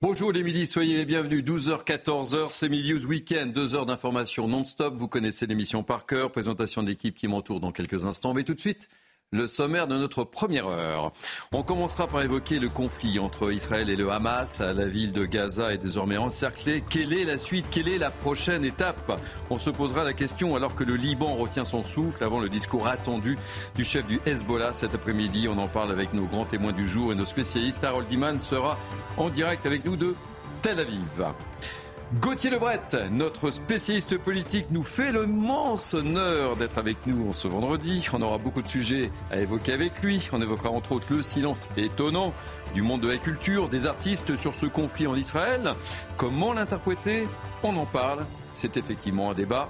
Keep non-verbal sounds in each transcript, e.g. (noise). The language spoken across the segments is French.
Bonjour les midis, soyez les bienvenus. 12h, 14h, c'est News Weekend. Deux heures d'information non-stop. Vous connaissez l'émission par cœur. Présentation de qui m'entoure dans quelques instants. Mais tout de suite, le sommaire de notre première heure. On commencera par évoquer le conflit entre Israël et le Hamas. La ville de Gaza est désormais encerclée. Quelle est la suite? Quelle est la prochaine étape? On se posera la question alors que le Liban retient son souffle avant le discours attendu du chef du Hezbollah cet après-midi. On en parle avec nos grands témoins du jour et nos spécialistes. Harold Diman sera en direct avec nous de Tel Aviv. Gauthier Lebret, notre spécialiste politique, nous fait l'immense honneur d'être avec nous en ce vendredi. On aura beaucoup de sujets à évoquer avec lui. On évoquera entre autres le silence étonnant du monde de la culture, des artistes sur ce conflit en Israël. Comment l'interpréter? On en parle. C'est effectivement un débat.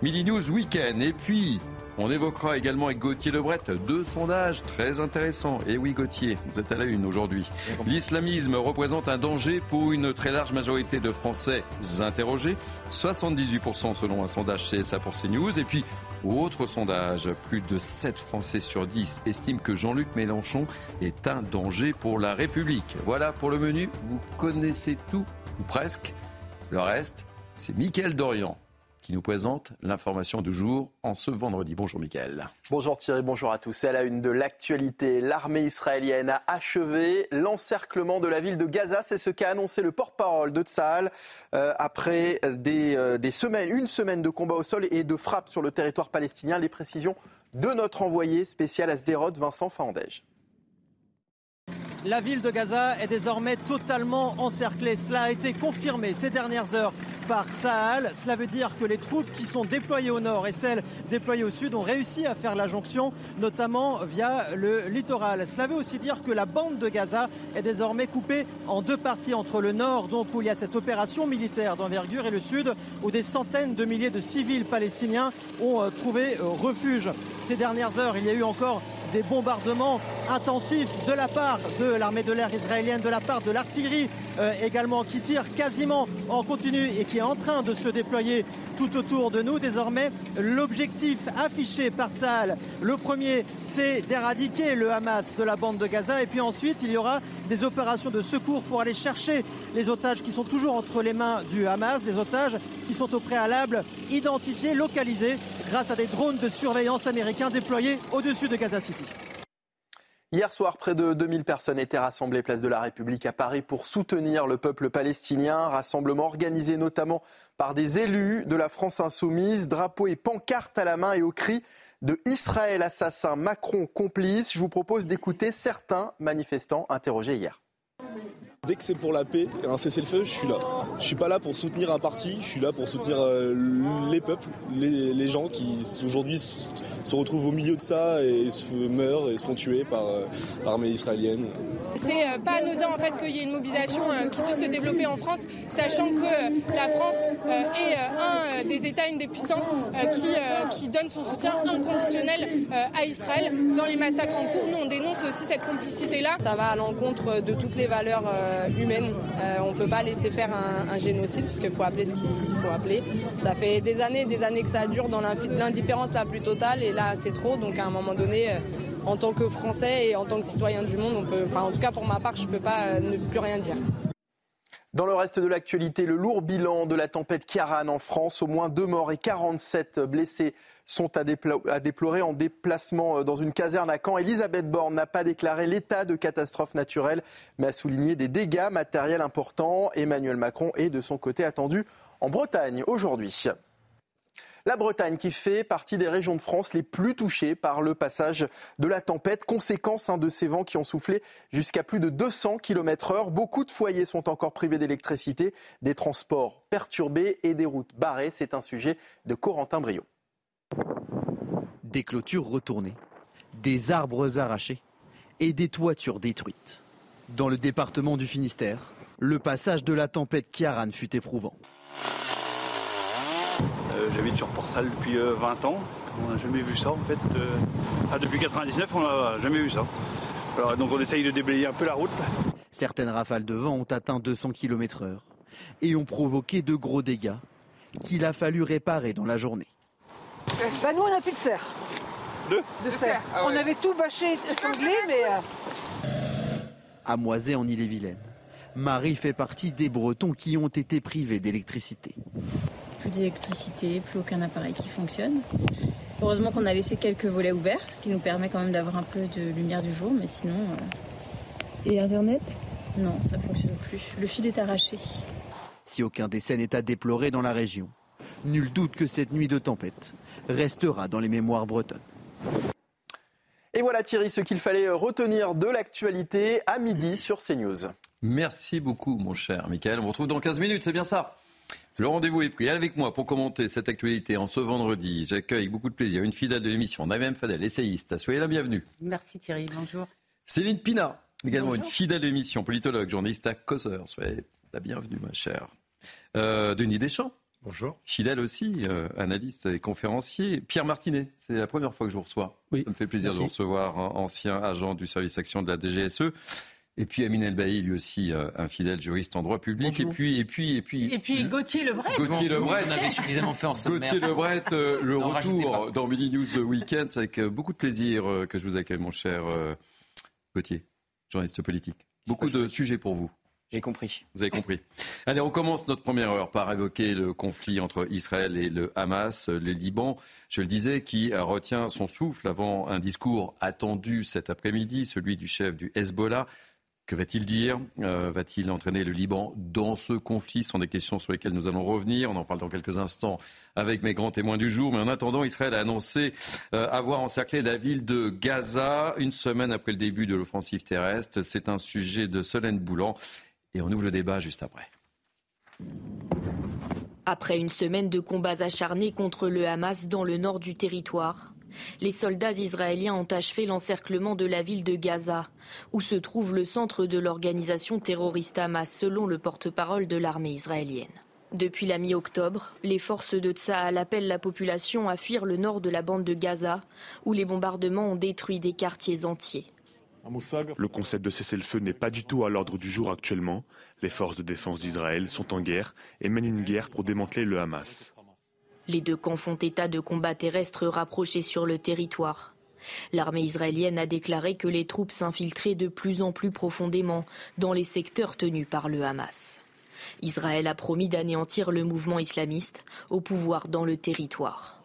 Midi News Weekend. Et puis, on évoquera également avec Gauthier Lebret deux sondages très intéressants. Et oui, Gauthier, vous êtes à la une aujourd'hui. L'islamisme représente un danger pour une très large majorité de Français interrogés. 78% selon un sondage CSA pour CNews. Et puis, autre sondage, plus de 7 Français sur 10 estiment que Jean-Luc Mélenchon est un danger pour la République. Voilà pour le menu. Vous connaissez tout, ou presque. Le reste, c'est Mickaël Dorian qui nous présente l'information du jour en ce vendredi. Bonjour Mickaël. Bonjour Thierry, bonjour à tous. À la une de l'actualité, l'armée israélienne a achevé l'encerclement de la ville de Gaza. C'est ce qu'a annoncé le porte-parole de Tsahal euh, après des, euh, des, semaines, une semaine de combat au sol et de frappe sur le territoire palestinien. Les précisions de notre envoyé spécial à Sderot, Vincent Fandège. La ville de Gaza est désormais totalement encerclée. Cela a été confirmé ces dernières heures par Tsahal. Cela veut dire que les troupes qui sont déployées au nord et celles déployées au sud ont réussi à faire la jonction, notamment via le littoral. Cela veut aussi dire que la bande de Gaza est désormais coupée en deux parties entre le nord, donc où il y a cette opération militaire d'envergure, et le sud, où des centaines de milliers de civils palestiniens ont euh, trouvé euh, refuge. Ces dernières heures, il y a eu encore des bombardements intensifs de la part de l'armée de l'air israélienne, de la part de l'artillerie euh, également qui tire quasiment en continu et qui est en train de se déployer tout autour de nous. Désormais, l'objectif affiché par Tsahal, le premier, c'est d'éradiquer le Hamas de la bande de Gaza. Et puis ensuite, il y aura des opérations de secours pour aller chercher les otages qui sont toujours entre les mains du Hamas, des otages qui sont au préalable identifiés, localisés grâce à des drones de surveillance américains déployés au-dessus de Gaza City. Hier soir, près de 2000 personnes étaient rassemblées place de la République à Paris pour soutenir le peuple palestinien. Rassemblement organisé notamment par des élus de la France insoumise, drapeaux et pancartes à la main et au cri de Israël assassin, Macron complice. Je vous propose d'écouter certains manifestants interrogés hier. Dès que c'est pour la paix et un cessez-le-feu, je suis là. Je suis pas là pour soutenir un parti, je suis là pour soutenir euh, les peuples, les, gens qui aujourd'hui se retrouvent au milieu de ça et se meurent et se font tuer par euh, l'armée israélienne. C'est euh, pas anodin en fait qu'il y ait une mobilisation qui puisse se développer en France, sachant que la France est un des États, une des puissances qui, qui donne son soutien inconditionnel à Israël dans les massacres en cours. Nous, on dénonce aussi cette complicité-là. Ça va à l'encontre de toutes les valeurs humaine. Euh, on ne peut pas laisser faire un, génocide parce qu'il faut appeler ce qu'il faut appeler. Ça fait des années des années que ça dure dans l'indifférence la plus totale et là c'est trop. Donc à un moment donné, euh, en tant que Français et en tant que citoyen du monde, on peut, enfin en tout cas pour ma part, je ne peux pas euh, ne plus rien dire. Dans le reste de l'actualité, le lourd bilan de la tempête Kiaran en France, au moins deux morts et 47 blessés sont à, déplorer en déplacement euh, dans une caserne à Caen. Elisabeth Borne n'a pas déclaré l'état de catastrophe naturelle, mais a souligné des dégâts matériels importants. Emmanuel Macron est de son côté attendu en Bretagne aujourd'hui. La Bretagne qui fait partie des régions de France les plus touchées par le passage de la tempête, conséquence de ces vents qui ont soufflé jusqu'à plus de 200 km heure. Beaucoup de foyers sont encore privés d'électricité, des transports perturbés et des routes barrées. C'est un sujet de Corentin Brio. Des clôtures retournées, des arbres arrachés et des toitures détruites. Dans le département du Finistère, le passage de la tempête Kiaran fut éprouvant. Euh, J'habite sur Port-Salle depuis 20 euh, ans. On n'a jamais vu ça en fait. Euh, depuis 99, on n'a jamais vu ça. Alors, donc on essaye de déblayer un peu la route. Certaines rafales de vent ont atteint 200 km/h et ont provoqué de gros dégâts qu'il a fallu réparer dans la journée. Bah nous on n'a plus de serre. De, de serre. Ah on avait tout bâché, sanglé, mais... À Moisé en Ille-et-Vilaine, Marie fait partie des Bretons qui ont été privés d'électricité. Plus d'électricité, plus aucun appareil qui fonctionne. Heureusement qu'on a laissé quelques volets ouverts, ce qui nous permet quand même d'avoir un peu de lumière du jour, mais sinon... Euh, Et Internet? Non, ça ne fonctionne plus. Le fil est arraché. Si aucun décès n'est à déplorer dans la région, nul doute que cette nuit de tempête restera dans les mémoires bretonnes. Et voilà Thierry, ce qu'il fallait retenir de l'actualité à midi sur CNews. Merci beaucoup mon cher Michael. On vous retrouve dans 15 minutes, c'est bien ça? Le rendez-vous est pris. Avec moi pour commenter cette actualité en ce vendredi. J'accueille avec beaucoup de plaisir une fidèle de l'émission, Naïm Fadel, essayiste. Soyez la bienvenue. Merci Thierry, bonjour. Céline Pina, également une fidèle de l'émission, politologue, journaliste à Causeur. Soyez la bienvenue, ma chère. Euh, Denis Deschamps. Bonjour. Fidèle aussi, euh, analyste et conférencier. Pierre Martinet, c'est la première fois que je vous reçois. Oui. Ça me fait plaisir de vous recevoir, ancien agent du service action de la DGSE. Et puis Amine Elbaï, lui aussi, euh, un fidèle juriste en droit public. Et puis, et puis, et puis. Et puis Gauthier Lebret. Gauthier Lebret. On avait suffisamment fait en Gauthier Lebret, euh, le retour dans Mini News Weekend. C'est avec beaucoup de plaisir que je vous accueille, mon cher Gauthier, journaliste politique. Beaucoup de sujets pour vous. J'ai compris. Vous avez compris. (laughs) Allez, on commence notre première heure par évoquer le conflit entre Israël et le Hamas, le Liban, je le disais, qui retient son souffle avant un discours attendu cet après-midi, celui du chef du Hezbollah. Que va-t-il dire? Euh, Va-t-il entraîner le Liban dans ce conflit? Ce sont des questions sur lesquelles nous allons revenir. On en parle dans quelques instants avec mes grands témoins du jour. Mais en attendant, Israël a annoncé euh, avoir encerclé la ville de Gaza une semaine après le début de l'offensive terrestre. C'est un sujet de Solène Boulan. Et on ouvre le débat juste après. Après une semaine de combats acharnés contre le Hamas dans le nord du territoire, les soldats israéliens ont achevé l'encerclement de la ville de Gaza, où se trouve le centre de l'organisation terroriste Hamas, selon le porte-parole de l'armée israélienne. Depuis la mi-octobre, les forces de Tsahal appellent la population à fuir le nord de la bande de Gaza, où les bombardements ont détruit des quartiers entiers. Le concept de cessez-le-feu n'est pas du tout à l'ordre du jour actuellement. Les forces de défense d'Israël sont en guerre et mènent une guerre pour démanteler le Hamas. Les deux camps font état de combats terrestres rapprochés sur le territoire. L'armée israélienne a déclaré que les troupes s'infiltraient de plus en plus profondément dans les secteurs tenus par le Hamas. Israël a promis d'anéantir le mouvement islamiste au pouvoir dans le territoire.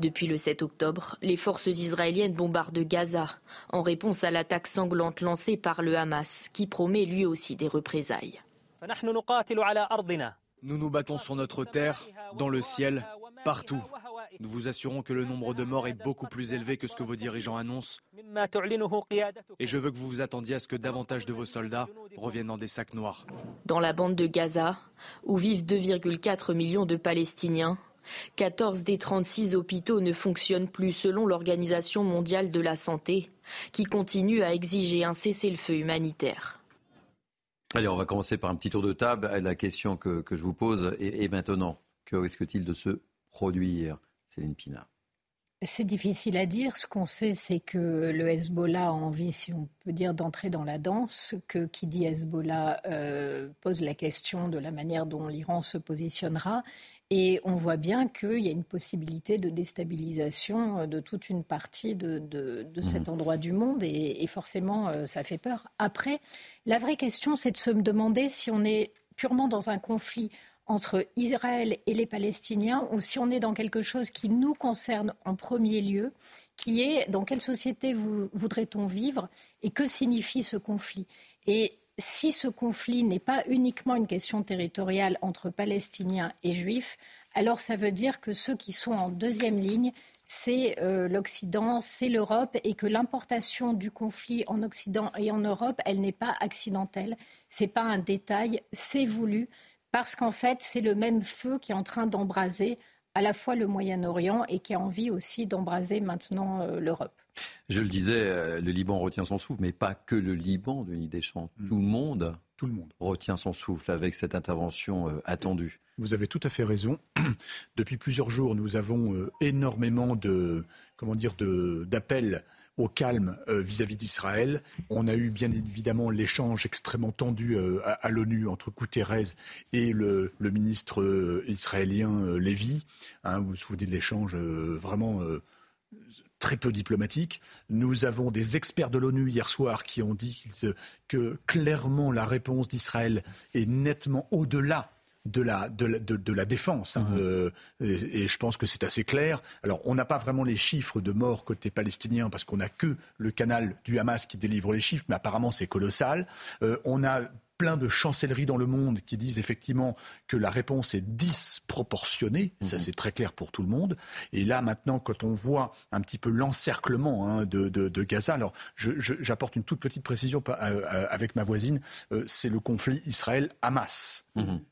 Depuis le 7 octobre, les forces israéliennes bombardent Gaza en réponse à l'attaque sanglante lancée par le Hamas, qui promet lui aussi des représailles. Nous nous battons sur notre terre, dans le ciel, partout. Nous vous assurons que le nombre de morts est beaucoup plus élevé que ce que vos dirigeants annoncent. Et je veux que vous vous attendiez à ce que davantage de vos soldats reviennent dans des sacs noirs. Dans la bande de Gaza, où vivent 2,4 millions de Palestiniens, 14 des 36 hôpitaux ne fonctionnent plus selon l'Organisation mondiale de la santé, qui continue à exiger un cessez-le-feu humanitaire. Allez, on va commencer par un petit tour de table. La question que, que je vous pose est, est maintenant, que risque-t-il de se produire, Céline Pina? C'est difficile à dire. Ce qu'on sait, c'est que le Hezbollah a envie, si on peut dire, d'entrer dans la danse, que qui dit Hezbollah euh, pose la question de la manière dont l'Iran se positionnera. Et on voit bien qu'il y a une possibilité de déstabilisation de toute une partie de, de, de cet Mhm. endroit du monde. Et, et forcément, euh, ça fait peur. Après, la vraie question, c'est de se demander si on est purement dans un conflit entre Israël et les Palestiniens ou si on est dans quelque chose qui nous concerne en premier lieu, qui est dans quelle société vou- voudrait-on vivre et que signifie ce conflit? Et si ce conflit n'est pas uniquement une question territoriale entre Palestiniens et Juifs, alors ça veut dire que ceux qui sont en deuxième ligne, c'est euh, l'Occident, c'est l'Europe, et que l'importation du conflit en Occident et en Europe, elle n'est pas accidentelle, c'est pas un détail, c'est voulu, parce qu'en fait, c'est le même feu qui est en train d'embraser à la fois le Moyen-Orient et qui a envie aussi d'embraser maintenant euh, l'Europe. Je le disais, euh, le Liban retient son souffle, mais pas que le Liban, Denis Deschamps. Tout le monde, Tout le monde retient son souffle avec cette intervention euh, attendue. Vous avez tout à fait raison. (clears throat) Depuis plusieurs jours, nous avons euh, énormément de, comment dire, de- d'appels au calme euh, vis-à-vis d'Israël. On a eu bien évidemment l'échange extrêmement tendu euh, à, l'ONU entre Guterres et le, ministre euh, israélien Lévy. Hein, vous vous souvenez de l'échange vraiment très peu diplomatique. Nous avons des experts de l'ONU hier soir qui ont dit que clairement la réponse d'Israël est nettement au-delà de la, de la, de- de la défense. hein. Euh, et, et je pense que c'est assez clair. Alors, on n'a pas vraiment les chiffres de morts côté palestinien parce qu'on n'a que le canal du Hamas qui délivre les chiffres, mais apparemment c'est colossal. Euh, on a plein de chancelleries dans le monde qui disent effectivement que la réponse est disproportionnée. Ça, c'est très clair pour tout le monde. Et là, maintenant, quand on voit un petit peu l'encerclement hein, de, de- de Gaza, alors j'apporte une toute petite précision euh, euh, avec ma voisine, euh, c'est le conflit Israël-Hamas.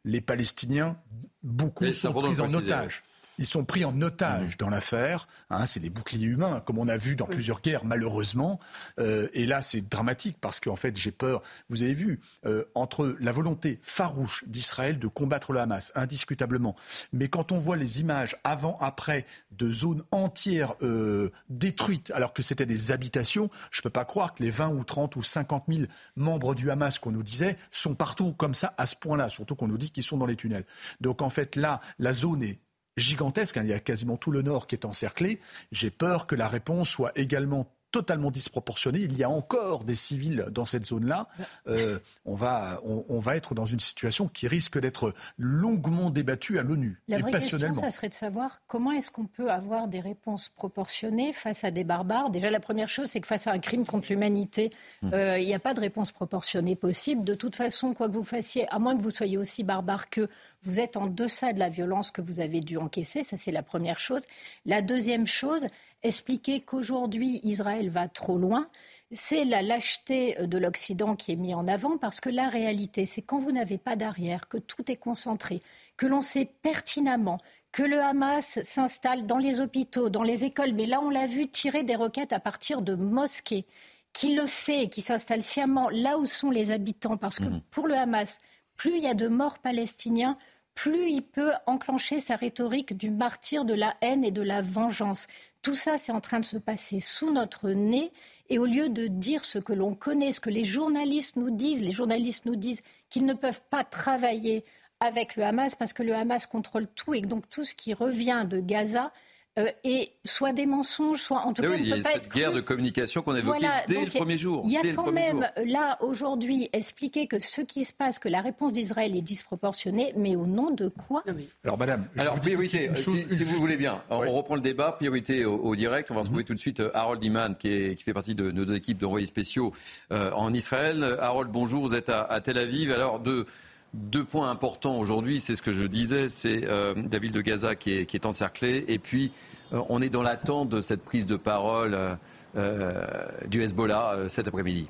Les Palestiniens, beaucoup Mais sont pris en otage. Ils sont pris en otage dans l'affaire. hein, c'est des boucliers humains, comme on a vu dans plusieurs guerres, malheureusement. Euh, et là, c'est dramatique parce qu'en fait, j'ai peur. Vous avez vu, euh, entre la volonté farouche d'Israël de combattre le Hamas, indiscutablement, mais quand on voit les images avant-après de zones entières euh, détruites, alors que c'était des habitations, je ne peux pas croire que les 20 ou 30 ou 50 000 membres du Hamas qu'on nous disait sont partout comme ça, à ce point-là, surtout qu'on nous dit qu'ils sont dans les tunnels. Donc en fait, là, la zone est gigantesque. hein. Il y a quasiment tout le nord qui est encerclé. J'ai peur que la réponse soit également totalement disproportionnée. Il y a encore des civils dans cette zone-là. Euh, on, va, on, on va être dans une situation qui risque d'être longuement débattue à l'ONU La vraie question, ça serait de savoir comment est-ce qu'on peut avoir des réponses proportionnées face à des barbares. Déjà, la première chose, c'est que face à un crime contre l'humanité, Mmh. euh, il n'y a pas de réponse proportionnée possible. De toute façon, quoi que vous fassiez, à moins que vous soyez aussi barbare que vous êtes en deçà de la violence que vous avez dû encaisser. Ça, c'est la première chose. La deuxième chose, expliquer qu'aujourd'hui, Israël va trop loin. C'est la lâcheté de l'Occident qui est mise en avant parce que la réalité, c'est quand vous n'avez pas d'arrière, que tout est concentré, que l'on sait pertinemment que le Hamas s'installe dans les hôpitaux, dans les écoles, mais là on l'a vu tirer des roquettes à partir de mosquées, qui le fait, qui s'installe sciemment là où sont les habitants, parce que pour le Hamas, plus il y a de morts palestiniens, plus il peut enclencher sa rhétorique du martyr de la haine et de la vengeance. Tout ça, c'est en train de se passer sous notre nez. Et au lieu de dire ce que l'on connaît, ce que les journalistes nous disent, les journalistes nous disent qu'ils ne peuvent pas travailler avec le Hamas parce que le Hamas contrôle tout et donc tout ce qui revient de Gaza euh, est soit des mensonges, soit en tout Mais cas oui, il y a pas cette être guerre cru. de communication qu'on a évoquée Voilà, dès donc, le premier jour. Il y a quand même jour. là aujourd'hui expliquer que ce qui se passe, que la réponse d'Israël est disproportionnée, mais au nom de quoi? Alors, madame, Alors, de priorité, chose- si, vous voulez bien, on reprend le débat, priorité au, au direct. On va retrouver tout de suite euh, Harold Iman, qui, est- qui fait partie de nos équipes d'envoyés spéciaux euh, en Israël. Harold, bonjour, vous êtes à, à Tel Aviv. Alors, deux, deux points importants aujourd'hui, c'est ce que je disais, c'est euh, la ville de Gaza qui est, encerclée, et puis euh, on est dans l'attente de cette prise de parole euh, euh, du Hezbollah euh, cet après-midi.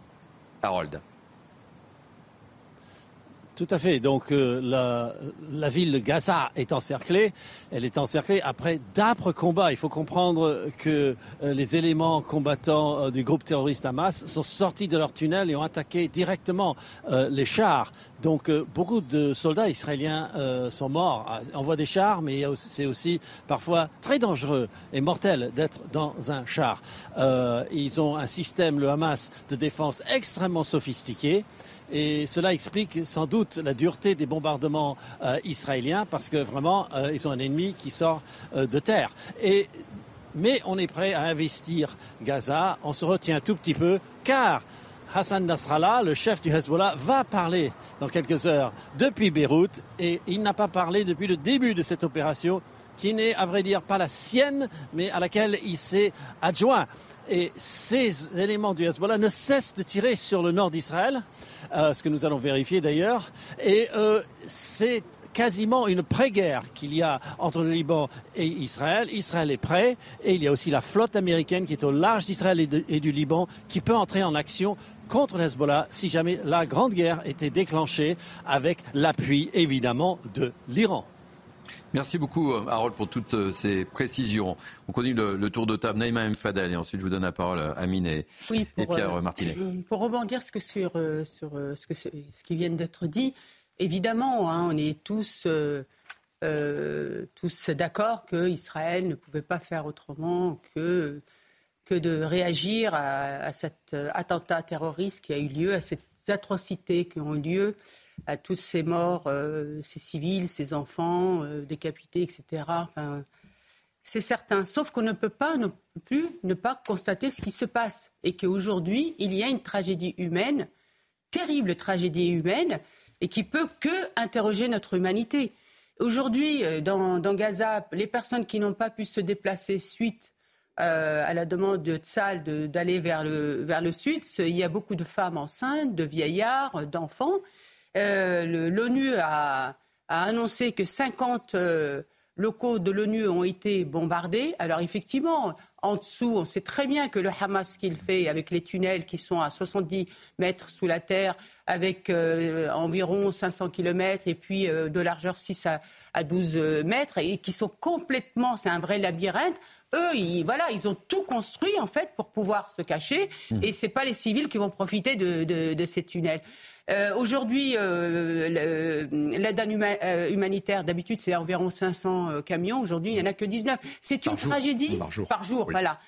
Harold. Tout à fait. Donc euh, la, ville de Gaza est encerclée. Elle est encerclée après d'âpres combats. Il faut comprendre que euh, les éléments combattants euh, du groupe terroriste Hamas sont sortis de leur tunnel et ont attaqué directement les chars. Donc beaucoup de soldats israéliens sont morts. Ah, On voit des chars, mais c'est aussi parfois très dangereux et mortel d'être dans un char. Ils ont un système, le Hamas, de défense extrêmement sophistiqué. Et cela explique sans doute la dureté des bombardements euh, israéliens parce que vraiment, euh, ils ont un ennemi qui sort euh, de terre. Et, mais on est prêt à investir Gaza. On se retient un tout petit peu car Hassan Nasrallah, le chef du Hezbollah, va parler dans quelques heures depuis Beyrouth et il n'a pas parlé depuis le début de cette opération qui n'est, à vrai dire, pas la sienne, mais à laquelle il s'est adjoint. Et ces éléments du Hezbollah ne cessent de tirer sur le nord d'Israël, euh, ce que nous allons vérifier d'ailleurs. Et euh, c'est quasiment une pré-guerre qu'il y a entre le Liban et Israël. Israël est prêt et il y a aussi la flotte américaine qui est au large d'Israël et, du Liban qui peut entrer en action contre le Hezbollah si jamais la grande guerre était déclenchée avec l'appui évidemment de l'Iran. Merci beaucoup, euh, Harold, pour toutes euh, ces précisions. On continue le, tour de table. Naïma M. Fadel, et ensuite je vous donne la parole à Amine et, Pierre Martinet. (clears throat) Pour rebondir sur, sur ce, que, ce qui vient d'être dit, évidemment, hein, on est tous, tous d'accord qu'Israël ne pouvait pas faire autrement que, que de réagir à, à, cet attentat terroriste qui a eu lieu, à ces atrocités qui ont eu lieu à toutes ces morts, euh, ces civils, ces enfants euh, décapités, etc. Enfin, c'est certain. Sauf qu'on ne peut pas non plus ne pas constater ce qui se passe et qu'aujourd'hui, il y a une tragédie humaine, terrible tragédie humaine, et qui peut que interroger notre humanité. Aujourd'hui, euh, dans, Gaza, les personnes qui n'ont pas pu se déplacer suite à la demande de Tzal d'aller vers le, vers le sud, il y a beaucoup de femmes enceintes, de vieillards, d'enfants. Euh, L'ONU a, annoncé que 50 euh, locaux de l'ONU ont été bombardés. Alors effectivement, en dessous, on sait très bien que le Hamas qu'il fait avec les tunnels qui sont à 70 mètres sous la terre, avec euh, environ 500 km et puis de largeur 6 à, 12 mètres, et qui sont complètement, c'est un vrai labyrinthe. Eux, ils, voilà, ils ont tout construit en fait pour pouvoir se cacher, mmh. et c'est pas les civils qui vont profiter de ces tunnels. Euh, aujourd'hui, euh, l'aide euh, humanitaire, d'habitude, c'est environ 500 camions. Aujourd'hui, il n'y en a que 19. C'est une tragédie par jour. Par jour voilà.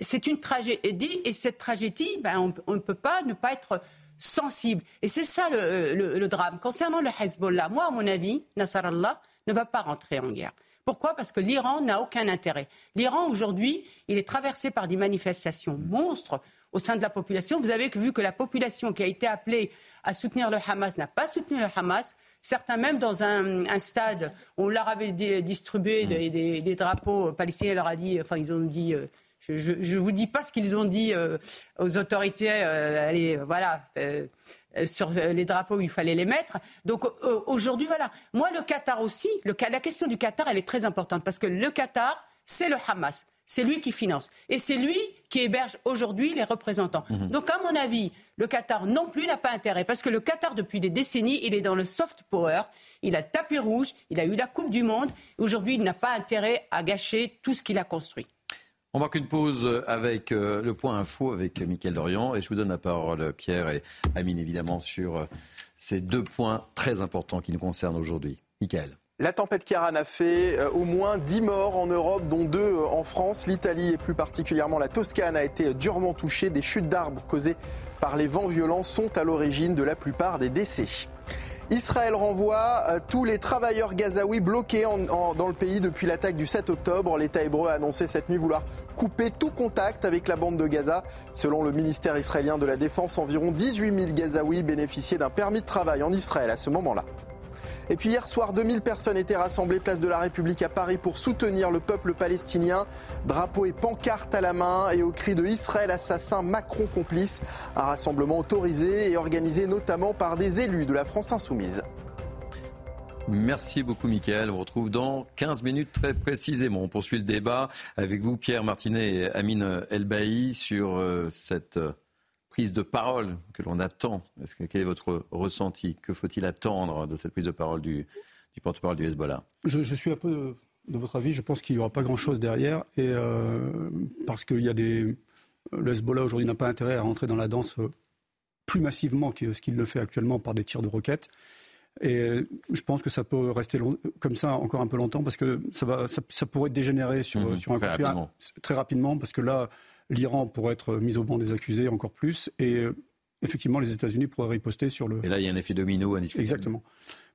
c'est une tragédie et cette tragédie, ben, on, ne peut pas ne pas être sensible. Et c'est ça le, drame. Concernant le Hezbollah, moi, à mon avis, Nasrallah ne va pas rentrer en guerre. Pourquoi? Parce que l'Iran n'a aucun intérêt. L'Iran, aujourd'hui, il est traversé par des manifestations monstres au sein de la population. Vous avez vu que la population qui a été appelée à soutenir le Hamas n'a pas soutenu le Hamas. Certains, même dans un, stade, on leur avait distribué des, drapeaux palestiniens, leur a dit, enfin, ils ont dit. Euh, je ne vous dis pas ce qu'ils ont dit euh, aux autorités. Euh, allez, voilà sur les drapeaux où il fallait les mettre. Donc aujourd'hui, voilà. Moi, le Qatar aussi, le, la question du Qatar, elle est très importante parce que le Qatar, c'est le Hamas c'est lui qui finance. Et c'est lui qui héberge aujourd'hui les représentants. Mhm. Donc, à mon avis, le Qatar non plus n'a pas intérêt, parce que le Qatar, depuis des décennies, il est dans le soft power, il a le tapis rouge, il a eu la Coupe du Monde, aujourd'hui, il n'a pas intérêt à gâcher tout ce qu'il a construit. On marque une pause avec euh, le point info avec Mickaël Dorian, et je vous donne la parole, Pierre et Amine, évidemment, sur euh, ces deux points très importants qui nous concernent aujourd'hui. Mickaël. La tempête Kiaran a fait euh, au moins 10 morts en Europe, dont deux euh, en France. L'Italie et plus particulièrement la Toscane a été durement touchée. Des chutes d'arbres causées par les vents violents sont à l'origine de la plupart des décès. Israël renvoie euh, tous les travailleurs gazaouis bloqués dans le pays depuis l'attaque du 7 octobre. L'État hébreu a annoncé cette nuit vouloir couper tout contact avec la bande de Gaza. Selon le ministère israélien de la Défense, environ 18 000 Gazaouis bénéficiaient d'un permis de travail en Israël à ce moment-là. Et puis hier soir, 2000 personnes étaient rassemblées place de la République à Paris pour soutenir le peuple palestinien. Drapeau et pancarte à la main et au cri de Israël assassin, Macron complice. Un rassemblement autorisé et organisé notamment par des élus de la France insoumise. Merci beaucoup, Michael. On retrouve dans 15 minutes très précisément. On poursuit le débat avec vous, Pierre Martinet et Amine Elbaï, sur euh, cette euh, prise de parole que l'on attend Est-ce que, Quel est votre ressenti? Que faut-il attendre de cette prise de parole du, porte-parole du Hezbollah? Je, suis un peu de, votre avis. Je pense qu'il n'y aura pas grand-chose derrière. Et, euh, parce qu'il y a des. Le Hezbollah aujourd'hui n'a pas intérêt à rentrer dans la danse euh, plus massivement que ce qu'il le fait actuellement par des tirs de roquettes. Et je pense que ça peut rester comme ça encore un peu longtemps parce que ça, va, ça, pourrait dégénérer sur, mhm. sur un conflit très rapidement parce que là, l'Iran pourrait être mis au banc des accusés encore plus, et euh, effectivement, les États-Unis pourraient riposter sur le. Et là, il y a un effet domino à discuter. Exactement.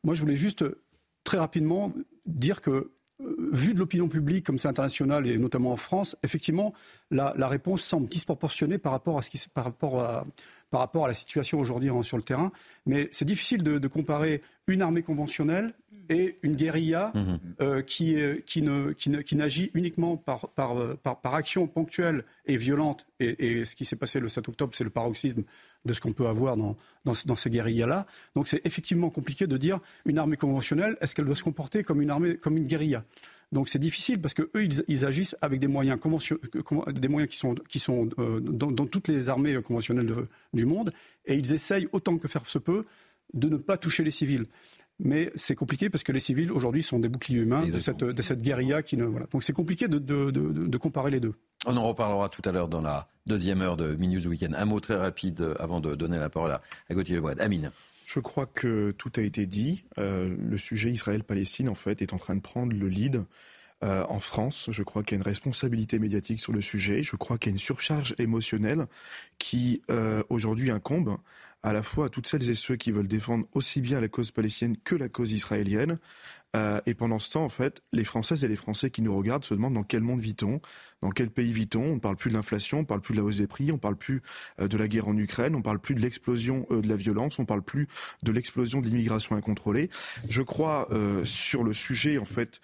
Moi, je voulais juste euh, très rapidement dire que euh, vu de l'opinion publique comme c'est international et notamment en France, effectivement, la, réponse semble disproportionnée par rapport à, ce qui, par rapport à, par rapport à la situation aujourd'hui sur le terrain. Mais c'est difficile de, comparer une armée conventionnelle et une guérilla mhm. euh, qui, qui, ne, qui, n'agit uniquement par, par, par, action ponctuelle et violente. Et, ce qui s'est passé le 7 octobre, c'est le paroxysme de ce qu'on peut avoir dans, dans, dans ces guérillas-là. Donc c'est effectivement compliqué de dire une armée conventionnelle, est-ce qu'elle doit se comporter comme une, armée, comme une guérilla? Donc c'est difficile parce que eux ils, agissent avec des moyens des moyens qui sont qui sont euh, dans, toutes les armées conventionnelles du monde et ils essayent autant que faire se peut de ne pas toucher les civils. mais c'est compliqué parce que les civils aujourd'hui sont des boucliers humains de cette, de cette guérilla qui ne voilà. Donc c'est compliqué de, comparer les deux. On en reparlera tout à l'heure dans la deuxième heure de Minus Weekend. Un mot très rapide euh, avant de donner la parole à, à Gauthier Leboued. Amine. Je crois que tout a été dit. Euh, le sujet Israël-Palestine, en fait, est en train de prendre le lead. Euh, en France, je crois qu'il y a une responsabilité médiatique sur le sujet. Je crois qu'il y a une surcharge émotionnelle qui euh, aujourd'hui incombe à la fois à toutes celles et ceux qui veulent défendre aussi bien la cause palestinienne que la cause israélienne. Euh, et pendant ce temps, en fait, les Françaises et les Français qui nous regardent se demandent dans quel monde vit-on, dans quel pays vit-on. On ne parle plus de l'inflation, on ne parle plus de la hausse des prix, on ne parle plus euh, de la guerre en Ukraine, on ne parle plus de l'explosion euh, de la violence, on ne parle plus de l'explosion de l'immigration incontrôlée. Je crois sur le sujet, en fait,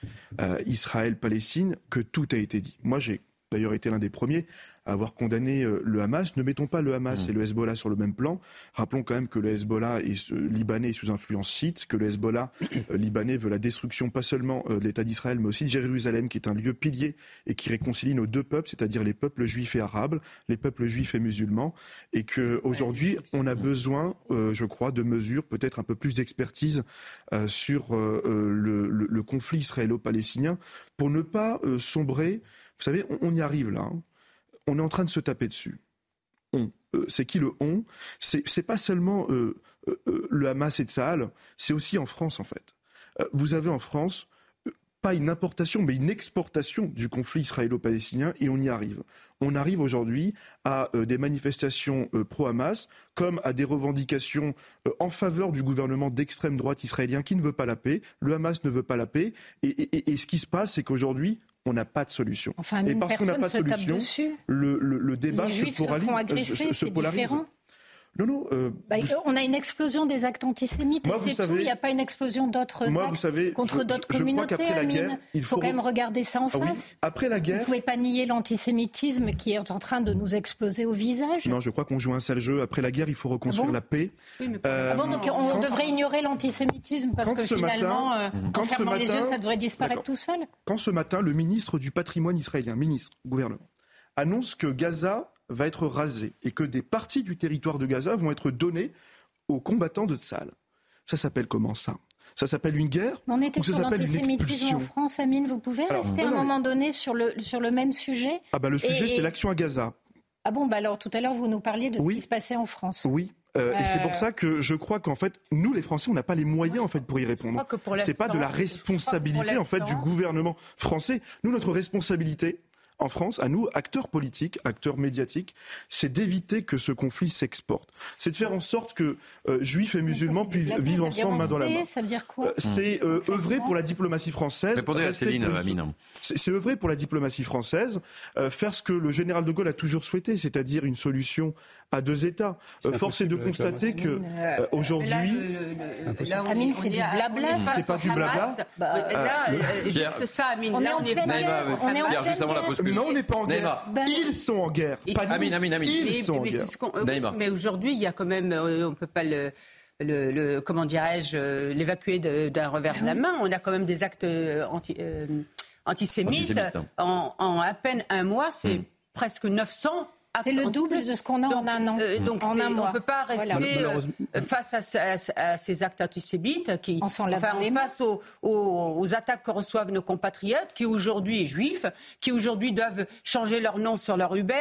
Israël-Palestine, que tout a été dit. Moi, j'ai d'ailleurs été l'un des premiers avoir condamné euh, le Hamas. Ne mettons pas le Hamas mm. et le Hezbollah sur le même plan. Rappelons quand même que le Hezbollah est libanais est sous influence chiite, que le Hezbollah (coughs) euh, libanais veut la destruction pas seulement euh, de l'État d'Israël, mais aussi de Jérusalem, qui est un lieu pilier et qui réconcilie nos deux peuples, c'est-à-dire les peuples juifs et arabes, les peuples juifs et musulmans, et que aujourd'hui on a besoin, je crois, de mesures, peut-être un peu plus d'expertise sur le, le, conflit israélo-palestinien, pour ne pas sombrer. Vous savez, on, on y arrive là. Hein on est en train de se taper dessus. On. Euh, c'est qui le on? C'est pas seulement euh, euh, le Hamas et Tsahal, c'est aussi en France en fait. vous avez en France pas une importation, mais une exportation du conflit israélo-palestinien, et on y arrive. On arrive aujourd'hui à des manifestations pro-Hamas, comme à des revendications en faveur du gouvernement d'extrême droite israélien qui ne veut pas la paix. Le Hamas ne veut pas la paix. et ce qui se passe, c'est qu'aujourd'hui, on n'a pas de solution. Enfin, et parce qu'on n'a pas de solution, le, le, le, débat se, se, se polarise. Non, non. Euh, bah, On a une explosion des actes antisémites et c'est tout. Il n'y a pas une explosion d'autres actes contre d'autres communautés. La guerre, il faut, quand même regarder ça en ah face. Après la guerre. Vous ne pouvez pas nier l'antisémitisme qui est en train de nous exploser au visage. Non, je crois qu'on joue un sale jeu. Après la guerre, il faut reconstruire ah la paix. Euh, ah bon, donc on devrait ignorer l'antisémitisme parce que finalement, euh, en fermant les yeux, ça devrait disparaître tout seul. Quand ce matin, le ministre du patrimoine israélien, ministre, gouvernement, annonce que Gaza va être rasé et que des parties du territoire de Gaza vont être données aux combattants de Tzal. Ça s'appelle comment ça? Ça s'appelle une guerre On était ou ça sur l'antisémitisme en France, Amine. Vous pouvez rester à un moment donné sur le, sur le même sujet Ah bah le sujet, c'est l'action à Gaza. Ah bon, bah alors tout à l'heure, vous nous parliez de ce qui se passait en France. Oui, euh, Et c'est pour euh. ça que je crois qu'en fait, nous les Français, on n'a pas les moyens en fait pour y répondre. C'est pas de la responsabilité en fait du gouvernement français. Nous, notre responsabilité, en France, à nous, acteurs politiques, acteurs médiatiques, c'est d'éviter que ce conflit s'exporte. C'est de faire en sorte que euh, juifs et musulmans puissent vivre ensemble main dans la main. Ça veut dire quoi euh, C'est euh, œuvrer pour la diplomatie française. Répondez à Céline Amine. C'est œuvrer pour la diplomatie française, faire ce que le général de Gaulle a toujours souhaité, c'est-à-dire une solution à deux États. force est de constater que aujourd'hui, Amine, c'est du blabla. C'est pas du blabla. Bah, là, juste ça, Amine. Là, on est on est en non, on n'est pas en guerre. Ils sont en guerre. Amine, Amine, Amine. Ils sont en guerre. Euh, mais aujourd'hui, il y a quand même, euh, on ne peut pas le, le, comment dirais-je, euh, l'évacuer d'un revers de la main. On a quand même des actes anti, antisémites. Hein. En, à peine un mois, c'est hmm. presque 900 c'est le double de ce qu'on a en un an. Euh, donc on ne peut pas rester euh, face à, ces actes antisémites qui, enfin, face aux, attaques que reçoivent nos compatriotes qui aujourd'hui sont juifs, qui aujourd'hui doivent changer leur nom sur leur Uber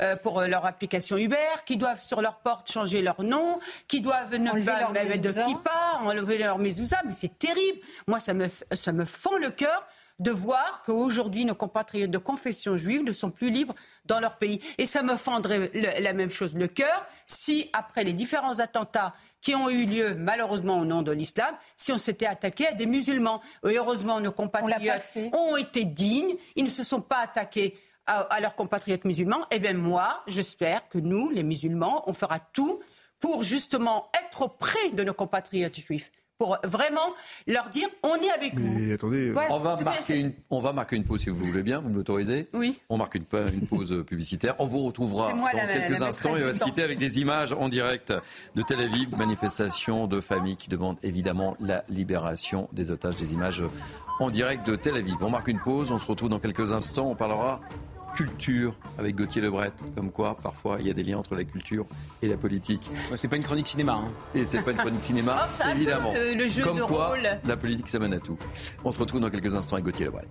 euh, pour leur application Uber, qui doivent sur leur porte changer leur nom, qui doivent ne pas mettre de kippa, enlever leur mezouza, mais c'est terrible. Moi, ça me, ça me fend le cœur de voir qu'aujourd'hui, nos compatriotes de confession juive ne sont plus libres dans leur pays. Et ça me fendrait la même chose le cœur si, après les différents attentats qui ont eu lieu malheureusement au nom de l'islam, si on s'était attaqué à des musulmans. Et heureusement, nos compatriotes ont été dignes, ils ne se sont pas attaqués à, leurs compatriotes musulmans. Eh bien moi, j'espère que nous, les musulmans, on fera tout pour justement être auprès de nos compatriotes juifs pour vraiment leur dire on est avec vous. Attendez, on, va marquer une, on va marquer une pause si vous voulez bien, vous me l'autorisez Oui. On marque une, une pause publicitaire. On vous retrouvera dans quelques instants et on va se quitter avec des images en direct de Tel Aviv, manifestation de familles qui demandent évidemment la libération des otages, des images en direct de Tel Aviv. On marque une pause, on se retrouve dans quelques instants, on parlera culture avec Gauthier Lebret. Comme quoi, parfois, il y a des liens entre la culture et la politique. C'est pas une chronique cinéma. Hein. Et c'est pas une chronique cinéma, Oh, évidemment. le- le jeu Comme de quoi, rôle. la politique, ça mène à tout. On se retrouve dans quelques instants avec Gauthier Lebret.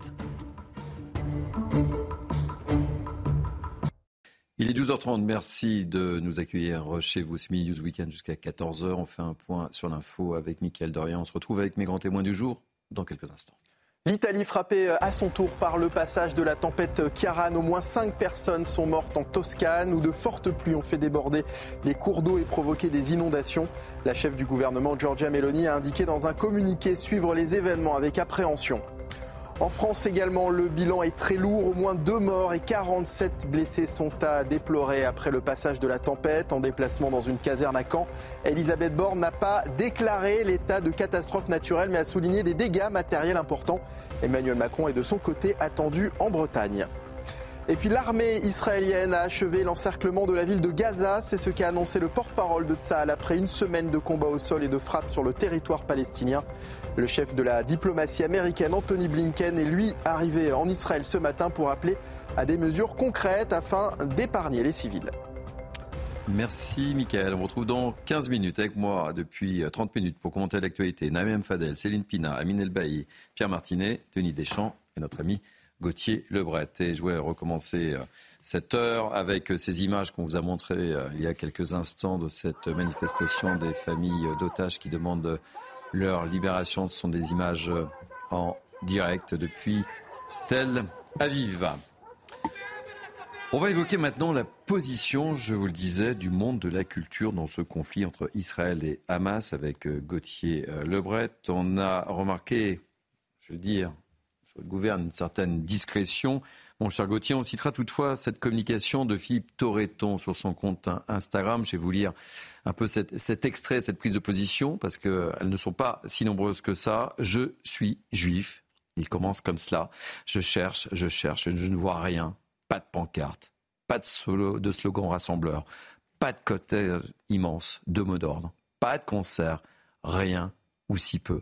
Il est 12h30, merci de nous accueillir chez vous. C'est Midi News Weekend jusqu'à 14h. On fait un point sur l'info avec Mickaël Dorian. On se retrouve avec mes grands témoins du jour dans quelques instants. L'Italie frappée à son tour par le passage de la tempête Kiaran. Au moins 5 personnes sont mortes en Toscane où de fortes pluies ont fait déborder les cours d'eau et provoqué des inondations. La chef du gouvernement, Giorgia Meloni, a indiqué dans un communiqué suivre les événements avec appréhension. En France également, le bilan est très lourd. Au moins deux morts et 47 blessés sont à déplorer après le passage de la tempête. En déplacement dans une caserne à Caen, Elisabeth Borne n'a pas déclaré l'état de catastrophe naturelle, mais a souligné des dégâts matériels importants. Emmanuel Macron est de son côté attendu en Bretagne. Et puis l'armée israélienne a achevé l'encerclement de la ville de Gaza. C'est ce qu'a annoncé le porte-parole de Tsahal après une semaine de combats au sol et de frappes sur le territoire palestinien. Le chef de la diplomatie américaine, Anthony Blinken, est lui arrivé en Israël ce matin pour appeler à des mesures concrètes afin d'épargner les civils. Merci Mickaël. On vous retrouve dans 15 minutes avec moi depuis 30 minutes pour commenter l'actualité. Naïm Fadel, Céline Pina, Amine Elbaï, Pierre Martinet, Denis Deschamps et notre ami Gauthier Lebret. Et je voulais recommencer euh, cette heure avec euh, ces images qu'on vous a montrées euh, il y a quelques instants de cette manifestation des familles d'otages qui demandent leur libération. Ce sont des images en direct depuis Tel Aviv. On va évoquer maintenant la position, je vous le disais, du monde de la culture dans ce conflit entre Israël et Hamas avec euh, Gauthier euh, Lebret. On a remarqué, je veux dire, sur le gouverne une certaine discrétion. Mon cher Gauthier, on citera toutefois cette communication de Philippe Torreton sur son compte Instagram. Je vais vous lire un peu cet, extrait, cette prise de position, parce qu'elles ne sont pas si nombreuses que ça. Je suis juif. Il commence comme cela. Je cherche, je cherche, je ne vois rien. Pas de pancarte, pas de, solo, de slogan rassembleur, pas de côté immense, de mots d'ordre, pas de concert, rien ou si peu.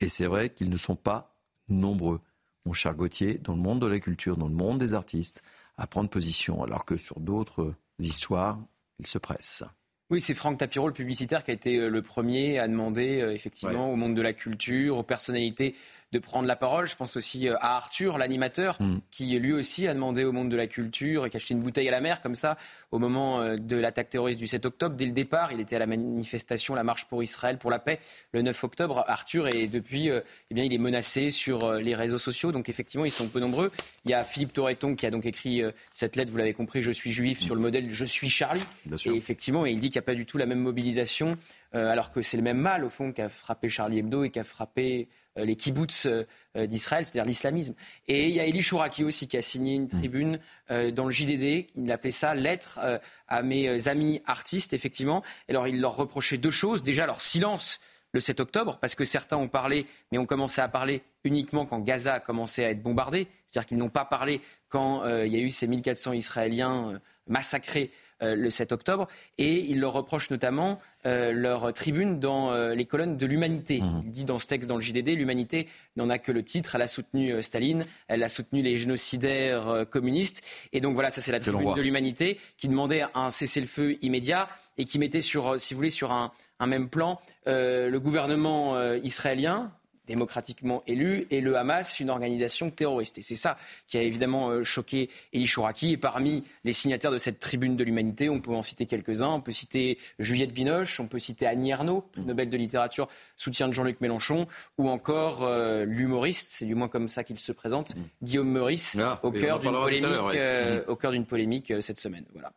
Et c'est vrai qu'ils ne sont pas nombreux, mon cher Gauthier, dans le monde de la culture, dans le monde des artistes, à prendre position, alors que sur d'autres histoires, ils se pressent. Oui, c'est Franck Tapiro, le publicitaire, qui a été euh, le premier à demander euh, effectivement au monde de la culture, aux personnalités de prendre la parole. Je pense aussi euh, à Arthur, l'animateur, Mm. qui lui aussi a demandé au monde de la culture et qui a acheté une bouteille à la mer comme ça au moment euh, de l'attaque terroriste du 7 octobre. Dès le départ, il était à la manifestation, la marche pour Israël, pour la paix, le 9 octobre. Arthur et depuis, euh, eh bien, il est menacé sur les réseaux sociaux. Donc effectivement, ils sont peu nombreux. Il y a Philippe Torreton qui a donc écrit cette lettre, vous l'avez compris, je suis juif, sur le modèle je suis Charlie. Et effectivement, il dit qu'il n'y a pas du tout la même mobilisation, alors que c'est le même mal, au fond, qu'a frappé Charlie Hebdo et qu'a frappé les kibbutz euh, euh, d'Israël, c'est-à-dire l'islamisme. Et il y a Eli Chouraki aussi qui a signé une tribune euh, dans le JDD, il appelait ça Lettre euh, à mes euh, amis artistes, effectivement. Et alors, il leur reprochait deux choses. Déjà, leur silence le 7 octobre, parce que certains ont parlé, mais ont commencé à parler uniquement quand Gaza a commencé à être bombardé. C'est-à-dire qu'ils n'ont pas parlé quand euh, il y a eu ces 1400 Israéliens euh, massacrés euh, le 7 octobre. Et il leur reproche notamment euh, leur tribune dans euh, les colonnes de l'humanité. Il dit dans ce texte, dans le JDD, l'humanité n'en a que le titre. Elle a soutenu euh, Staline, elle a soutenu les génocidaires euh, communistes. Et donc voilà, ça c'est la tribune de l'humanité qui demandait un cessez-le-feu immédiat et qui mettait sur, euh, si vous voulez, sur un, un même plan euh, le gouvernement euh, israélien démocratiquement élu et le Hamas une organisation terroriste. Et c'est ça qui a évidemment euh, choqué Eli Chouraki. Et parmi les signataires de cette tribune de l'humanité, on peut en citer quelques-uns. On peut citer Juliette Binoche, on peut citer Annie Ernaux, Nobel de littérature, soutien de Jean-Luc Mélenchon, ou encore euh, l'humoriste, c'est du moins comme ça qu'il se présente, Guillaume Meurice, Ah, au cœur d'une polémique, ouais. euh, au cœur d'une polémique euh, cette semaine. Voilà.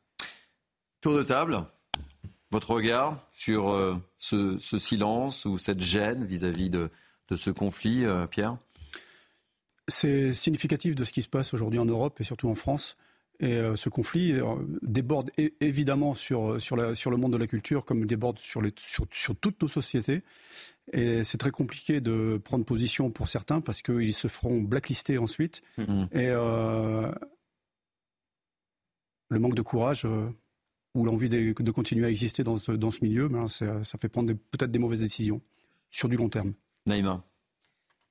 Tour de table, votre regard sur ce, ce silence ou cette gêne vis-à-vis de, de ce conflit, euh, Pierre C'est significatif de ce qui se passe aujourd'hui en Europe et surtout en France. Et euh, ce conflit euh, déborde évidemment sur, sur, la- sur le monde de la culture comme il déborde sur, les, sur, sur toutes nos sociétés. Et c'est très compliqué de prendre position pour certains parce qu'ils se feront blacklister ensuite. Mhm. Et euh, le manque de courage ou l'envie de, de continuer à exister dans ce, dans ce milieu, ben, ça, fait prendre peut-être des mauvaises décisions sur du long terme. Naïma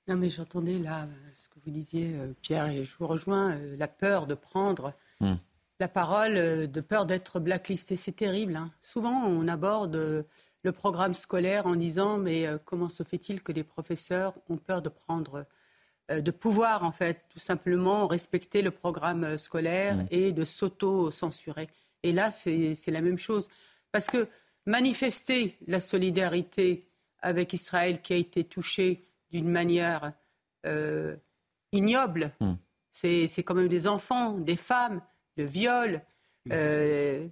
Non, mais j'entendais là euh, ce que vous disiez, euh, Pierre, et je vous rejoins, euh, la peur de prendre hmm. la parole, de peur d'être blacklisté. C'est terrible. Hein. Souvent, on aborde le programme scolaire en disant mais comment se fait-il que les professeurs ont peur de prendre de pouvoir en fait tout simplement respecter le programme scolaire hmm. et de s'auto-censurer. Et là, c'est la même chose. Parce que manifester la solidarité avec Israël qui a été touché d'une manière euh, ignoble. Hmm. C'est quand même des enfants, des femmes, le viol. Euh,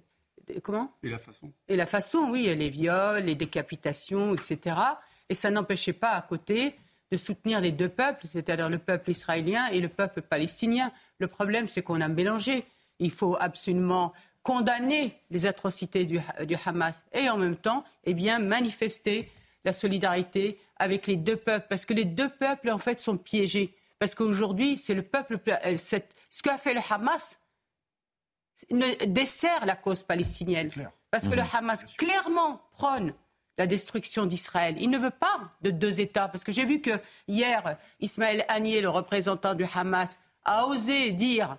comment? Et la façon. Et la façon, oui, les viols, les décapitations, etc. Et ça n'empêchait pas à côté de soutenir les deux peuples, c'est-à-dire le peuple israélien et le peuple palestinien. Le problème, c'est qu'on a mélangé. Il faut absolument condamner les atrocités du, du, Hamas et en même temps, eh bien, manifester la solidarité avec les deux peuples, parce que les deux peuples, en fait, sont piégés. Parce qu'aujourd'hui, c'est le peuple. Euh, ce qu'a fait le Hamas ne dessert la cause palestinienne. Parce que le mmh. Hamas clairement prône la destruction d'Israël. Il ne veut pas de deux États. Parce que j'ai vu que hier, Ismaël Haniyeh, le représentant du Hamas, a osé dire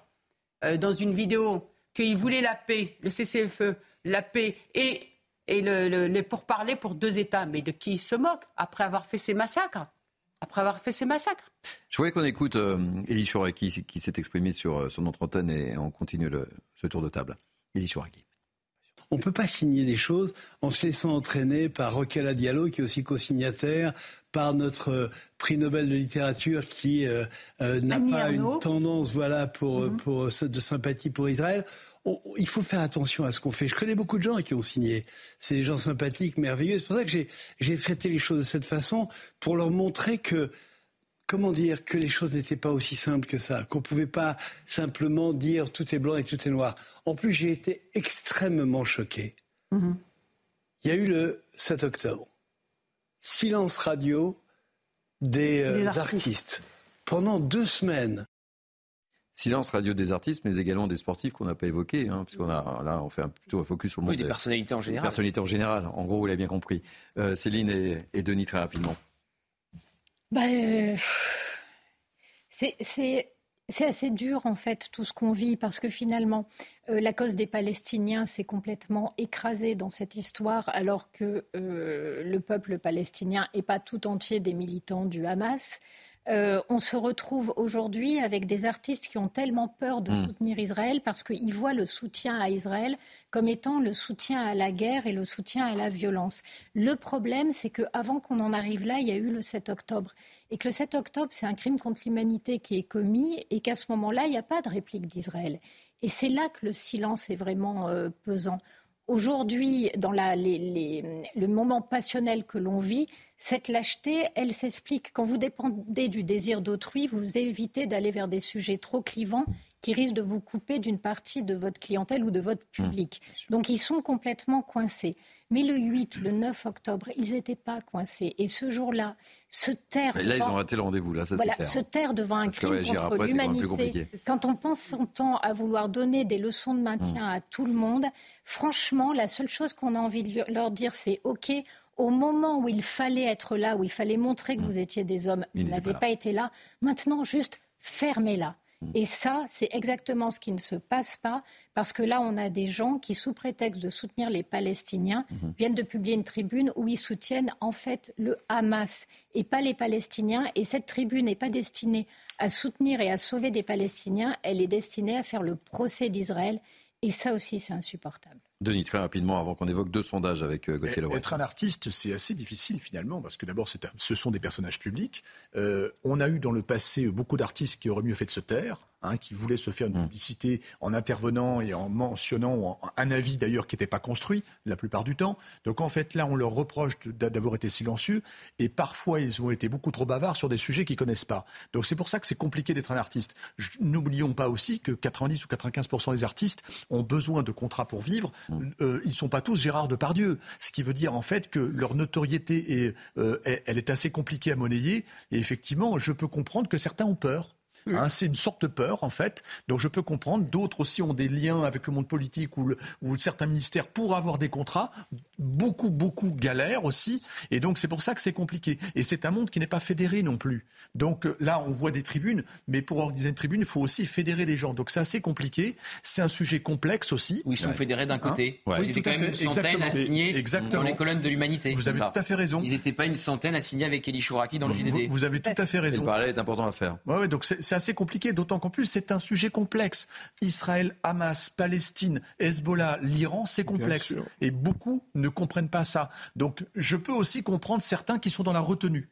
euh, dans une vidéo qu'il voulait la paix, le cessez-le-feu, la paix et et le, le, pourparlers pour deux États. Mais de qui il se moque après avoir fait ces massacres après avoir fait ces massacres. Je voudrais qu'on écoute euh, Elie Chouraki qui, s'est exprimé sur, euh, son notre antenne et on continue le, ce tour de table. Elie Chouraki. On ne peut pas signer des choses en se laissant entraîner par Roquela Diallo, qui est aussi co-signataire, par notre euh, prix Nobel de littérature qui euh, n'a pas une tendance voilà, pour, mm-hmm. pour, de sympathie pour Israël il faut faire attention à ce qu'on fait. Je connais beaucoup de gens qui ont signé. C'est des gens sympathiques, merveilleux. C'est pour ça que j'ai traité les choses de cette façon, pour leur montrer que, comment dire, que les choses n'étaient pas aussi simples que ça, qu'on ne pouvait pas simplement dire tout est blanc et tout est noir. En plus, j'ai été extrêmement choqué. Mm-hmm. Il y a eu le 7 octobre. Silence radio des, euh, artistes. Pendant deux semaines, Silence radio des artistes, mais également des sportifs qu'on n'a pas évoqués, hein, parce qu'on a là on fait plutôt un focus sur le monde des, personnalités en général. Personnalités en général. En gros, vous l'avez bien compris. Euh, Céline et, Denis très rapidement. Bah, euh, c'est assez dur en fait tout ce qu'on vit parce que finalement euh, la cause des Palestiniens s'est complètement écrasée dans cette histoire alors que le peuple palestinien n'est pas tout entier des militants du Hamas. Euh, on se retrouve aujourd'hui avec des artistes qui ont tellement peur de hmm. soutenir Israël parce qu'ils voient le soutien à Israël comme étant le soutien à la guerre et le soutien à la violence. Le problème, c'est qu'avant qu'on en arrive là, il y a eu le 7 octobre. Et que le 7 octobre, c'est un crime contre l'humanité qui est commis et qu'à ce moment-là, il n'y a pas de réplique d'Israël. Et c'est là que le silence est vraiment euh, pesant. Aujourd'hui, dans le moment passionnel que l'on vit, cette lâcheté, elle s'explique. Quand vous dépendez du désir d'autrui, vous évitez d'aller vers des sujets trop clivants qui risquent de vous couper d'une partie de votre clientèle ou de votre mmh, public. Donc ils sont complètement coincés. Mais le 8, le 9 octobre, ils n'étaient pas coincés. Et ce jour-là, se taire. là, ils ont raté le rendez-vous, là, ça voilà, Se taire devant un crime contre l'humanité. Quand on pense son temps à vouloir donner des leçons de maintien mmh. à tout le monde, franchement, la seule chose qu'on a envie de leur dire, c'est OK, au moment où il fallait être là, où il fallait montrer que mmh. vous étiez des hommes, vous n'avez pas été là. Maintenant, juste fermez-la. Mm. Et ça, c'est exactement ce qui ne se passe pas, parce que là, on a des gens qui, sous prétexte de soutenir les Palestiniens, mm-hmm. viennent de publier une tribune où ils soutiennent en fait le Hamas et pas les Palestiniens. Et cette tribune n'est pas destinée à soutenir et à sauver des Palestiniens, elle est destinée à faire le procès d'Israël. Et ça aussi, c'est insupportable. Denis, très rapidement, avant qu'on évoque deux sondages avec euh, Gauthier Leroy. Être un artiste, c'est assez difficile finalement, parce que d'abord, ce sont des personnages publics. Euh, on a eu dans le passé beaucoup d'artistes qui auraient mieux fait de se taire. Hein, qui voulait se faire une mm. publicité en intervenant et en mentionnant un avis d'ailleurs qui n'était pas construit la plupart du temps. Donc en fait là, on leur reproche d'avoir été silencieux et parfois ils ont été beaucoup trop bavards sur des sujets qu'ils connaissent pas. Donc c'est pour ça que c'est compliqué d'être un artiste. N'oublions pas aussi que 90 ou 95% des artistes ont besoin de contrats pour vivre. Mm. Euh, ils ne sont pas tous Gérard Depardieu, ce qui veut dire en fait que leur notoriété est, euh, elle est assez compliquée à monnayer. Et effectivement, je peux comprendre que certains ont peur. Hein, c'est une sorte de peur, en fait. Donc je peux comprendre. D'autres aussi ont des liens avec le monde politique ou, le, ou certains ministères pour avoir des contrats. Beaucoup, beaucoup galèrent aussi. Et donc c'est pour ça que c'est compliqué. Et c'est un monde qui n'est pas fédéré non plus. Donc euh, là, on voit des tribunes, mais pour organiser une tribune, il faut aussi fédérer les gens. Donc c'est assez compliqué. C'est un sujet complexe aussi. Où ils sont fédérés d'un côté. Hein ils étaient quand même une centaine à signer dans les colonnes de l'humanité. Vous avez tout à fait raison. Ils n'étaient pas une centaine à signer avec Eli Chouraki dans le JDD. Vous, vous avez tout à fait raison. Le parallèle est important à faire. Ouais, ouais, donc c'est assez compliqué, d'autant qu'en plus c'est un sujet complexe. Israël, Hamas, Palestine, Hezbollah, l'Iran, c'est complexe. Et beaucoup ne comprennent pas ça. Donc je peux aussi comprendre certains qui sont dans la retenue.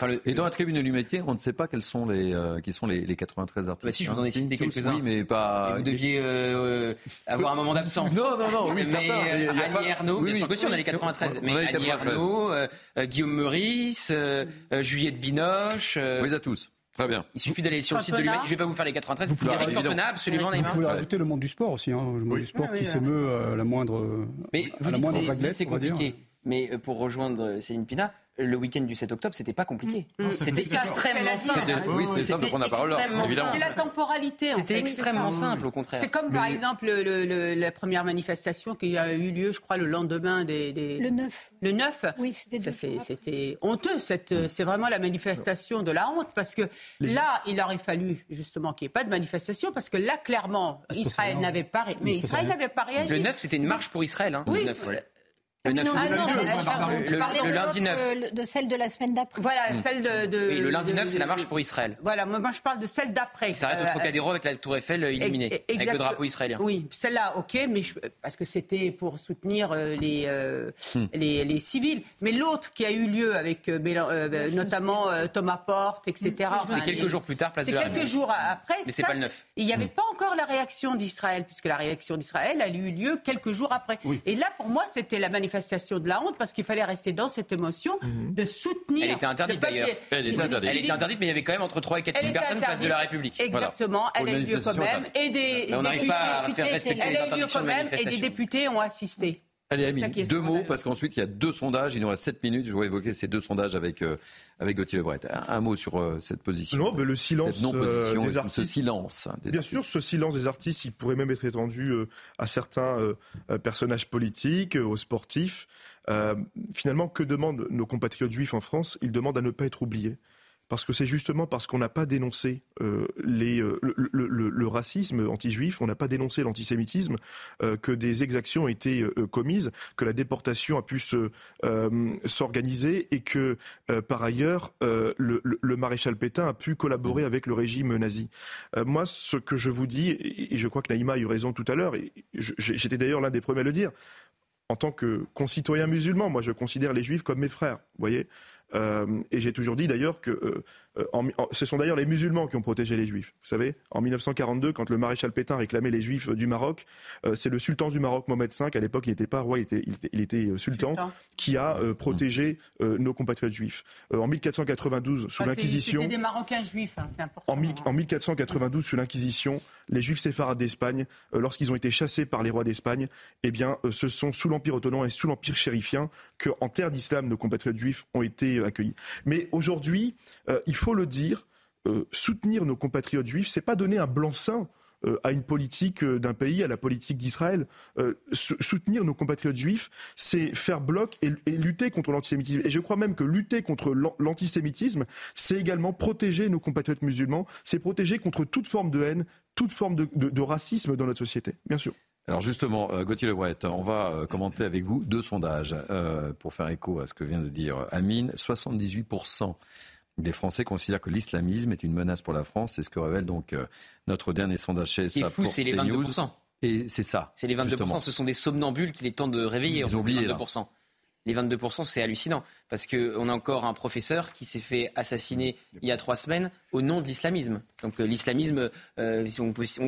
Enfin, le, et dans la tribune du métier, on ne sait pas quels sont les, euh, qui sont les, les 93 artistes. Bah si, je vous en ai cité quelques-uns. Oui, mais pas. Et vous deviez euh, avoir un moment d'absence. Non, non, non, oui, mais certains, euh, mais Annie Ernaux, oui, bien sûr que si, on a les 93. mais Annie Ernaux, euh, Guillaume Meurice, euh, Juliette Binoche. oui, à tous. Très bien. Il suffit d'aller sur le site de l'humanité. Je ne vais pas vous faire les 93. Vous pouvez Eric Cantona, absolument, Vous pouvez rajouter le monde du sport aussi, hein, le monde du sport qui s'émeut à la moindre. Mais vous dites c'est compliqué. Mais pour rejoindre Céline Pina, le week-end du 7 octobre, c'était pas compliqué. Mmh. C'était extrêmement simple. Oui, c'était simple de prendre la parole. évidemment. C'est la temporalité. C'était extrêmement simple, au contraire. C'est comme, par exemple, le, le, la première manifestation qui a eu lieu, je crois, le lendemain des. des... Le 9. Le 9 Oui, c'était C'était honteux. C'est vraiment la manifestation de la honte. Parce que là, il aurait fallu, justement, qu'il n'y ait pas de manifestation. Parce que là, clairement, Israël n'avait pas, mais Israël n'avait pas réagi. Le 9, c'était une marche pour Israël. Hein, oui. Le 9, ouais. Le, 9, ah non, le, le, le, lundi 9. De celle de la semaine d'après. Voilà, celle de. de oui, le lundi de, 9, c'est la marche pour Israël. Voilà, moi, je parle de celle d'après. Qui s'arrête au Trocadéro avec la tour Eiffel illuminée, avec le drapeau israélien. Oui, celle-là, ok, mais je, parce que c'était pour soutenir les, euh, hmm. les, les, civils. Mais l'autre qui a eu lieu avec euh, euh, notamment euh, Thomas Porte, etc. C'était enfin, quelques les... jours plus tard, place de la quelques jours après. Mais c'est pas le 9. Il n'y avait hmm. pas encore la réaction d'Israël, puisque la réaction d'Israël a eu lieu quelques jours après. Oui. Et là, pour moi, c'était la manifestation de la honte parce qu'il fallait rester dans cette émotion mmh. de soutenir. Elle était interdite d'ailleurs. Elle était interdite. Elle était interdite, mais il y avait quand même entre 3 et 4 000 personnes place de la République. Exactement, voilà. elle a eu lieu quand même. Et des, mais on n'arrive pas à faire respecter elle les a eu lieu interdictions quand de même et des députés ont assisté. Allez, Amine, deux mots, parce qu'ensuite, il y a deux sondages. Il nous reste 7 minutes. Je vais évoquer ces deux sondages avec, euh, avec Gauthier Lebret. Un, un, mot sur euh, cette position. Non, mais le silence cette non-position, des artistes. Ce silence. Des Bien artistes. sûr, ce silence des artistes, il pourrait même être étendu euh, à certains euh, personnages politiques, aux sportifs. Euh, finalement, que demandent nos compatriotes juifs en France? Ils demandent à ne pas être oubliés. Parce que c'est justement parce qu'on n'a pas dénoncé euh, euh, le, racisme anti-juif, on n'a pas dénoncé l'antisémitisme, euh, que des exactions ont été commises, que la déportation a pu s'organiser et que, par ailleurs, le, maréchal Pétain a pu collaborer avec le régime nazi. moi, ce que je vous dis, et je crois que Naïma a eu raison tout à l'heure, et j'étais d'ailleurs l'un des premiers à le dire, en tant que concitoyen musulman, moi je considère les juifs comme mes frères, vous voyez et j'ai toujours dit d'ailleurs que euh, en, en, ce sont d'ailleurs les musulmans qui ont protégé les juifs. Vous savez, en 1942, quand le maréchal Pétain réclamait les juifs du Maroc, euh, c'est le sultan du Maroc, Mohamed V, à l'époque il n'était pas roi, il était, il était, il était sultan, sultan, qui a protégé nos compatriotes juifs. en 1492, sous ah, l'Inquisition. C'était des Marocains juifs, hein, c'est important. En, mi, en 1492, sous l'Inquisition, les juifs séfarades d'Espagne, lorsqu'ils ont été chassés par les rois d'Espagne, eh bien, ce sont sous l'Empire ottoman et sous l'Empire chérifien qu'en terre d'islam, nos compatriotes juifs ont été accueillis. Mais aujourd'hui, euh, il faut le dire, euh, soutenir nos compatriotes juifs, c'est pas donner un blanc-seing euh, à une politique d'un pays, à la politique d'Israël. Euh, soutenir nos compatriotes juifs, c'est faire bloc et, lutter contre l'antisémitisme. Et je crois même que lutter contre l'antisémitisme, c'est également protéger nos compatriotes musulmans, c'est protéger contre toute forme de haine, toute forme de, racisme dans notre société, bien sûr. Alors justement, euh, Gauthier Lebret, on va euh, commenter avec vous deux sondages euh, pour faire écho à ce que vient de dire Amine. 78% des Français considèrent que l'islamisme est une menace pour la France. C'est ce que révèle donc euh, notre dernier sondage chez SA pour c'est les 22%. Et c'est ça. C'est les 22%. Justement. Ce sont des somnambules qu'il est temps de réveiller. Ils ont oublié, 22%. Là. Les 22%, c'est hallucinant. Parce qu'on a encore un professeur qui s'est fait assassiner il y a trois semaines au nom de l'islamisme. Donc euh, l'islamisme, euh,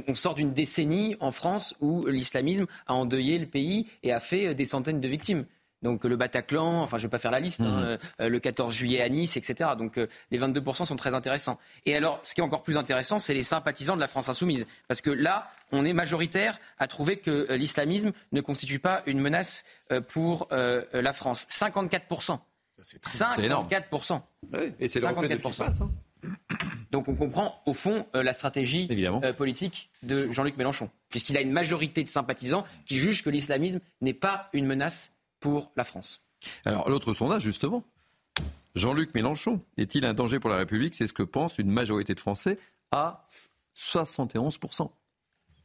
on, sort d'une décennie en France où l'islamisme a endeuillé le pays et a fait des centaines de victimes. Donc le Bataclan, enfin je ne vais pas faire la liste, mmh. hein, euh, le 14 juillet à Nice, etc. Donc euh, les 22% sont très intéressants. Et alors, ce qui est encore plus intéressant, c'est les sympathisants de la France insoumise. Parce que là, on est majoritaire à trouver que euh, l'islamisme ne constitue pas une menace pour la France. 54%. 54%. Oui, et c'est le reflet de ce qui se passe. Hein. Donc on comprend au fond euh, la stratégie euh, politique de Jean-Luc Mélenchon, puisqu'il a une majorité de sympathisants qui jugent que l'islamisme n'est pas une menace pour la France. Alors l'autre sondage, justement, Jean-Luc Mélenchon est-il un danger pour la République? C'est ce que pense une majorité de Français à 71%.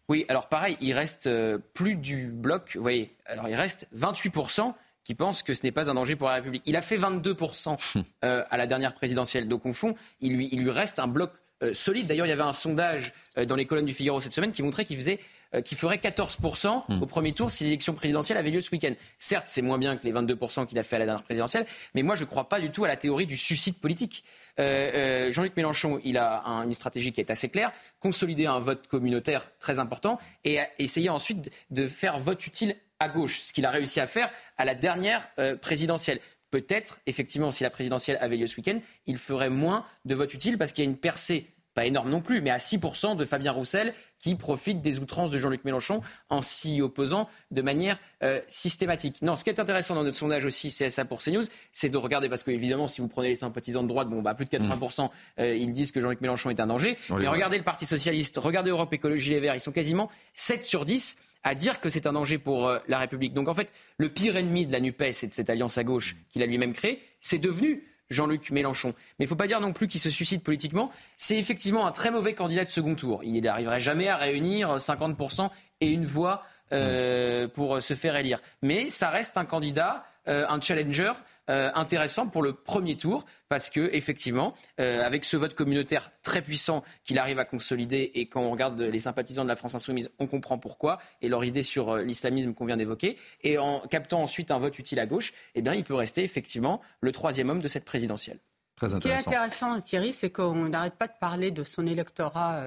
Oui, alors pareil, il reste euh, plus du bloc, vous voyez, alors il reste 28% qui pensent que ce n'est pas un danger pour la République. Il a fait 22% euh, à la dernière présidentielle. Donc, au fond, il lui, il lui reste un bloc euh, solide. D'ailleurs, il y avait un sondage dans les colonnes du Figaro cette semaine qui montrait qu'il faisait qui ferait 14% hmm. au premier tour si l'élection présidentielle avait lieu ce week-end. Certes, c'est moins bien que les 22% qu'il a fait à la dernière présidentielle, mais moi, je ne crois pas du tout à la théorie du suicide politique. Euh, euh, Jean-Luc Mélenchon, il a une stratégie qui est assez claire, consolider un vote communautaire très important et essayer ensuite de faire vote utile à gauche, ce qu'il a réussi à faire à la dernière euh, présidentielle. Peut-être, effectivement, si la présidentielle avait lieu ce week-end, il ferait moins de vote utile parce qu'il y a une percée pas énorme non plus, mais à 6% de Fabien Roussel qui profite des outrances de Jean-Luc Mélenchon en s'y opposant de manière euh, systématique. Non, ce qui est intéressant dans notre sondage aussi CSA pour CNews, c'est de regarder, parce que évidemment, si vous prenez les sympathisants de droite, bon, bah, plus de 80%, euh, ils disent que Jean-Luc Mélenchon est un danger. mais regardez le Parti Socialiste, regardez Europe Écologie Les Verts, ils sont quasiment 7 sur 10 à dire que c'est un danger pour euh, la République. Donc en fait, le pire ennemi de la NUPES et de cette alliance à gauche qu'il a lui-même créée, c'est devenu Jean-Luc Mélenchon. Mais il ne faut pas dire non plus qu'il se suicide politiquement. C'est effectivement un très mauvais candidat de second tour. Il n'arriverait jamais à réunir 50% et une voix euh, pour se faire élire. Mais ça reste un candidat, euh, un challenger euh, intéressant pour le premier tour parce que effectivement, euh, avec ce vote communautaire très puissant qu'il arrive à consolider et quand on regarde les sympathisants de la France insoumise, on comprend pourquoi et leur idée sur euh, l'islamisme qu'on vient d'évoquer et en captant ensuite un vote utile à gauche, eh bien, il peut rester effectivement le troisième homme de cette présidentielle. Ce qui est intéressant, Thierry, c'est qu'on n'arrête pas de parler de son électorat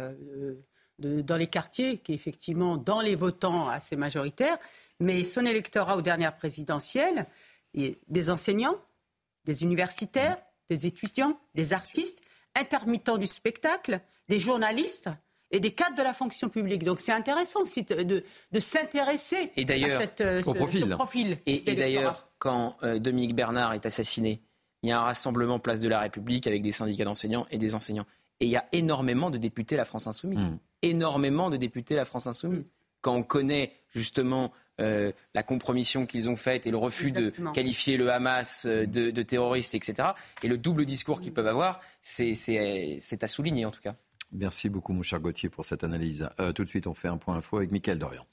dans les quartiers, qui est effectivement dans les votants assez majoritaires, mais son électorat aux dernières présidentielles, des enseignants, des universitaires, des étudiants, des artistes, intermittents du spectacle, des journalistes et des cadres de la fonction publique. Donc c'est intéressant aussi de, s'intéresser à cette, euh, ce, profil. Et, d'ailleurs, quand euh, Dominique Bernard est assassiné, il y a un rassemblement place de la République avec des syndicats d'enseignants et des enseignants. Et il y a énormément de députés la France insoumise. Hmm. Énormément de députés la France insoumise. Quand on connaît justement euh, la compromission qu'ils ont faite et le refus de qualifier le Hamas euh, de, terroriste, etc. Et le double discours qu'ils peuvent avoir, c'est à souligner en tout cas. Merci beaucoup, mon cher Gauthier, pour cette analyse. Euh, tout de suite, on fait un point info avec Mickaël Dorian.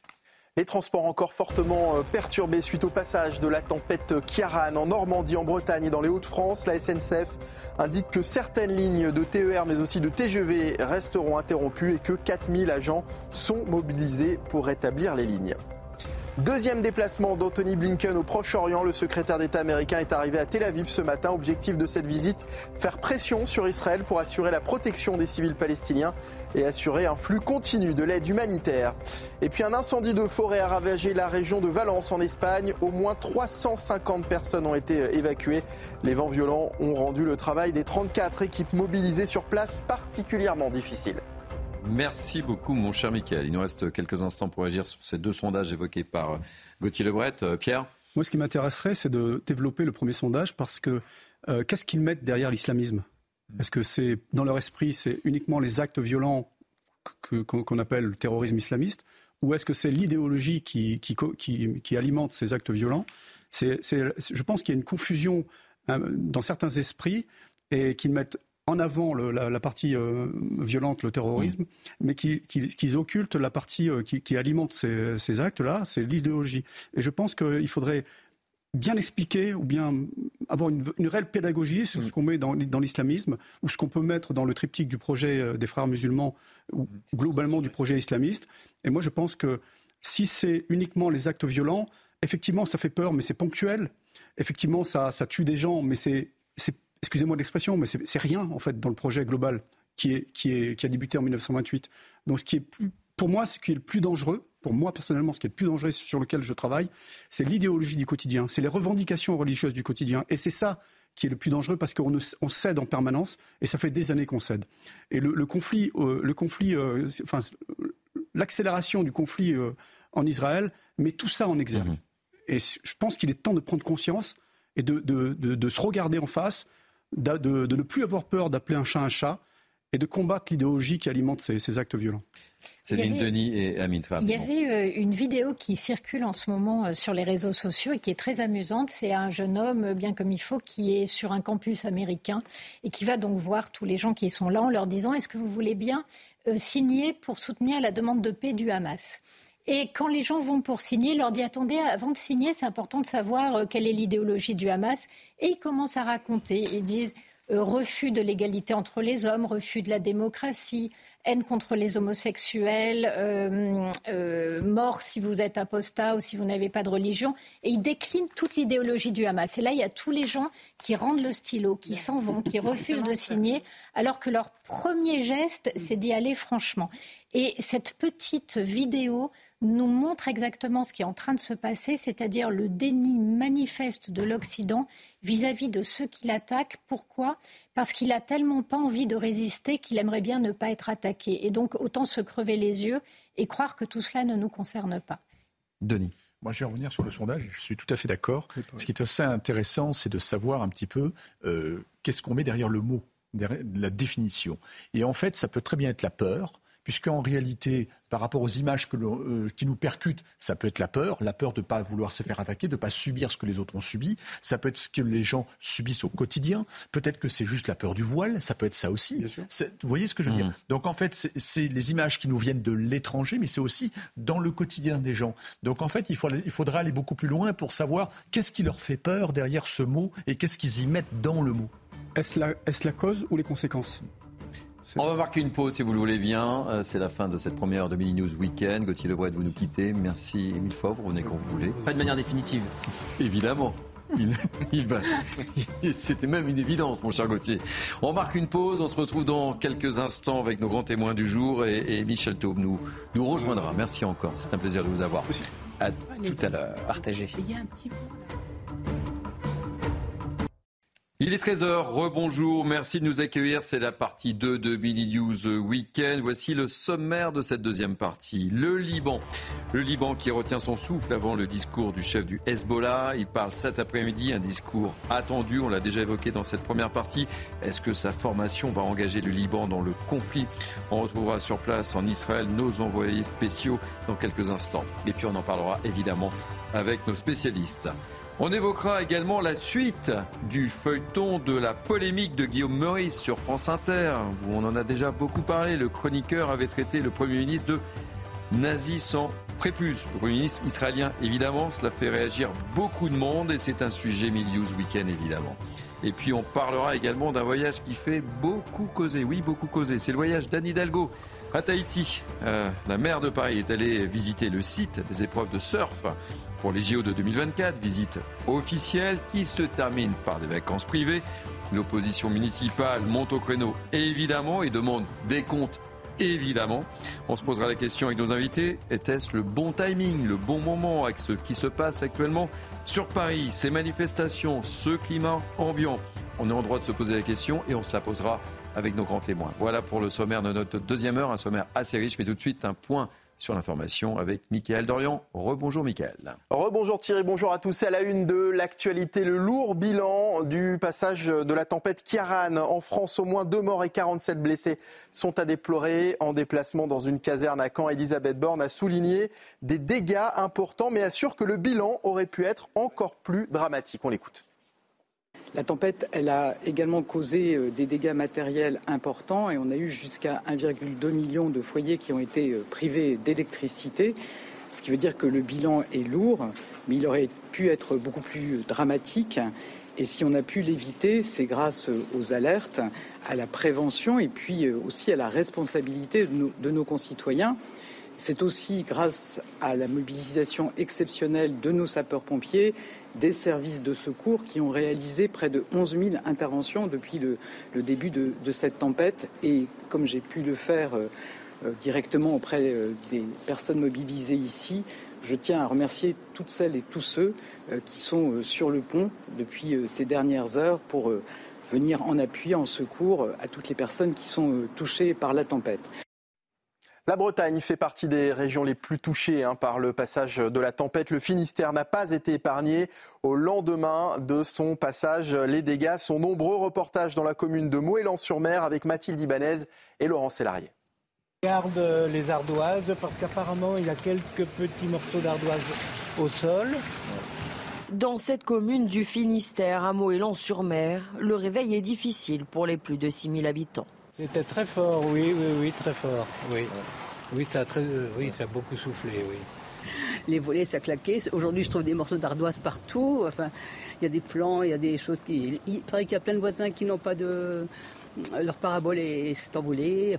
Les transports encore fortement perturbés suite au passage de la tempête Kiaran en Normandie, en Bretagne et dans les Hauts-de-France. La SNCF indique que certaines lignes de TER mais aussi de TGV resteront interrompues et que 4000 agents sont mobilisés pour rétablir les lignes. Deuxième déplacement d'Anthony Blinken au Proche-Orient. Le secrétaire d'État américain est arrivé à Tel Aviv ce matin. Objectif de cette visite, faire pression sur Israël pour assurer la protection des civils palestiniens et assurer un flux continu de l'aide humanitaire. Et puis un incendie de forêt a ravagé la région de Valence en Espagne. Au moins 350 personnes ont été évacuées. Les vents violents ont rendu le travail des 34 équipes mobilisées sur place particulièrement difficile. Merci beaucoup, mon cher Michael. Il nous reste quelques instants pour agir sur ces deux sondages évoqués par Gauthier Lebret. Euh, Pierre Moi, ce qui m'intéresserait, c'est de développer le premier sondage parce que euh, qu'est-ce qu'ils mettent derrière l'islamisme? Est-ce que c'est, dans leur esprit, c'est uniquement les actes violents qu'on appelle le terrorisme islamiste? Ou est-ce que c'est l'idéologie qui, qui, alimente ces actes violents? Je pense qu'il y a une confusion dans certains esprits et qu'ils mettent en avant la, partie euh, violente, le terrorisme, mm. mais qu'ils occultent la partie euh, qui, alimente ces, actes-là, c'est l'idéologie. Et je pense qu'il faudrait bien expliquer ou bien avoir une, réelle pédagogie sur ce mm. qu'on met dans, l'islamisme ou ce qu'on peut mettre dans le triptyque du projet euh, des frères musulmans ou globalement du projet islamiste. Et moi, je pense que si c'est uniquement les actes violents, effectivement, ça fait peur, mais c'est ponctuel. Effectivement, ça, ça tue des gens, mais c'est excusez-moi l'expression, mais c'est rien en fait dans le projet global qui, est, qui, est, qui a débuté en 1928. Donc ce qui est plus, pour moi, ce qui est le plus dangereux, pour moi personnellement, ce qui est le plus dangereux sur lequel je travaille, c'est l'idéologie du quotidien, c'est les revendications religieuses du quotidien. Et c'est ça qui est le plus dangereux parce qu'on on cède en permanence et ça fait des années qu'on cède. Et le, conflit, euh, le conflit, euh, enfin, l'accélération du conflit euh, en Israël met tout ça en exergue. Mmh. Et je pense qu'il est temps de prendre conscience et de, de, de, de se regarder en face de, ne plus avoir peur d'appeler un chat un chat et de combattre l'idéologie qui alimente ces, actes violents. Céline Denis et Amine Il y avait euh, une vidéo qui circule en ce moment euh, sur les réseaux sociaux et qui est très amusante. C'est un jeune homme, bien comme il faut, qui est sur un campus américain et qui va donc voir tous les gens qui sont là en leur disant Est-ce que vous voulez bien euh, signer pour soutenir la demande de paix du Hamas? Et quand les gens vont pour signer, il leur dit attendez, avant de signer, c'est important de savoir quelle est l'idéologie du Hamas. Et ils commencent à raconter. Ils disent euh, refus de l'égalité entre les hommes, refus de la démocratie, haine contre les homosexuels, euh, euh, mort si vous êtes apostat ou si vous n'avez pas de religion. Et il décline toute l'idéologie du Hamas. Et là, il y a tous les gens qui rendent le stylo, qui s'en vont, qui refusent de signer, alors que leur premier geste, c'est d'y aller franchement. Et cette petite vidéo nous montre exactement ce qui est en train de se passer, c'est-à-dire le déni manifeste de l'Occident vis-à-vis de ceux qui l'attaquent. Pourquoi? Parce qu'il a tellement pas envie de résister qu'il aimerait bien ne pas être attaqué. Et donc autant se crever les yeux et croire que tout cela ne nous concerne pas. Denis. Moi, je vais revenir sur le sondage. Je suis tout à fait d'accord. Ce qui est assez intéressant, c'est de savoir un petit peu euh, qu'est-ce qu'on met derrière le mot, derrière la définition. Et en fait, ça peut très bien être la peur, puisqu'en réalité, par rapport aux images euh, qui nous percutent, ça peut être la peur, la peur de ne pas vouloir se faire attaquer, de ne pas subir ce que les autres ont subi. Ça peut être ce que les gens subissent au quotidien. Peut-être que c'est juste la peur du voile, ça peut être ça aussi. Vous voyez ce que je veux dire mmh. Donc en fait, c'est les images qui nous viennent de l'étranger, mais c'est aussi dans le quotidien des gens. Donc en fait, il, faut, il faudra aller beaucoup plus loin pour savoir qu'est-ce qui leur fait peur derrière ce mot et qu'est-ce qu'ils y mettent dans le mot. Est-ce la, est la cause ou les conséquences? On va marquer une pause si vous le voulez bien. Euh, c'est la fin de cette première de Mini News Weekend. Gauthier Lebret, vous nous quittez. Merci mille fois. Vous revenez quand vous voulez. Pas de manière définitive. Évidemment. (laughs) Il, va. C'était même une évidence, mon cher Gauthier. On marque une pause. On se retrouve dans quelques instants avec nos grands témoins du jour et, Michel Taube nous, nous rejoindra. Merci encore. C'est un plaisir de vous avoir. À tout à l'heure. Partagez. Il y a un petit il est 13h, rebonjour, merci de nous accueillir. C'est la partie 2 de Mini News Weekend. Voici le sommaire de cette deuxième partie. Le Liban. Le Liban qui retient son souffle avant le discours du chef du Hezbollah. Il parle cet après-midi, un discours attendu, on l'a déjà évoqué dans cette première partie. Est-ce que sa formation va engager le Liban dans le conflit? On retrouvera sur place en Israël nos envoyés spéciaux dans quelques instants. Et puis on en parlera évidemment avec nos spécialistes. On évoquera également la suite du feuilleton de la polémique de Guillaume Meurice sur France Inter. On en a déjà beaucoup parlé. Le chroniqueur avait traité le Premier ministre de nazi sans prépuce. Le Premier ministre israélien, évidemment. Cela fait réagir beaucoup de monde et c'est un sujet Milius Weekend, évidemment. Et puis on parlera également d'un voyage qui fait beaucoup causer. Oui, beaucoup causer. C'est le voyage d'Anne Hidalgo à Tahiti. Euh, la maire de Paris est allée visiter le site des épreuves de surf pour les JO de 2024, visite officielle qui se termine par des vacances privées. L'opposition municipale monte au créneau évidemment et demande des comptes évidemment. On se posera la question avec nos invités. Était-ce le bon timing, le bon moment avec ce qui se passe actuellement sur Paris, ces manifestations, ce climat ambiant? On est en droit de se poser la question et on se la posera avec nos grands témoins. Voilà pour le sommaire de notre deuxième heure, un sommaire assez riche, mais tout de suite un point sur l'information avec Mickaël Dorian. Rebonjour Mickaël. Rebonjour Thierry, bonjour à tous. À la une de l'actualité, le lourd bilan du passage de la tempête Kiaran. En France, au moins deux morts et 47 blessés sont à déplorer en déplacement dans une caserne à Caen. Elisabeth Borne a souligné des dégâts importants mais assure que le bilan aurait pu être encore plus dramatique. On l'écoute. La tempête, elle a également causé euh, des dégâts matériels importants et on a eu jusqu'à 1,2 million de foyers qui ont été euh, privés d'électricité, ce qui veut dire que le bilan est lourd, mais il aurait pu être beaucoup plus dramatique. Et si on a pu l'éviter, c'est grâce aux alertes, à la prévention et puis euh, aussi à la responsabilité de nos, concitoyens. C'est aussi grâce à la mobilisation exceptionnelle de nos sapeurs-pompiers, des services de secours qui ont réalisé près de 11 000 interventions depuis le, début de, cette tempête. Et comme j'ai pu le faire euh, euh, directement auprès euh, des personnes mobilisées ici, je tiens à remercier toutes celles et tous ceux qui sont sur le pont depuis ces dernières heures pour venir en appui, en secours à toutes les personnes qui sont touchées par la tempête. La Bretagne fait partie des régions les plus touchées hein, par le passage de la tempête. Le Finistère n'a pas été épargné. Au lendemain de son passage, les dégâts sont nombreux. Reportage dans la commune de Moëlan-sur-Mer avec Mathilde Ibanez et Laurent Sélarié. Regarde les ardoises parce qu'apparemment il y a quelques petits morceaux d'ardoises au sol. Dans cette commune du Finistère, à Moëlan-sur-Mer, le réveil est difficile pour les plus de 6000 habitants. C'était très fort, oui, oui, oui, très fort, oui. Oui, ça a, très, oui, ça a beaucoup soufflé, oui. Les volets, ça claquait. Aujourd'hui, je trouve des morceaux d'ardoise partout. Enfin, il y a des plans, il y a des choses qui. Il paraît qu'il y a plein de voisins qui n'ont pas de. Leur parabole s'est envolée.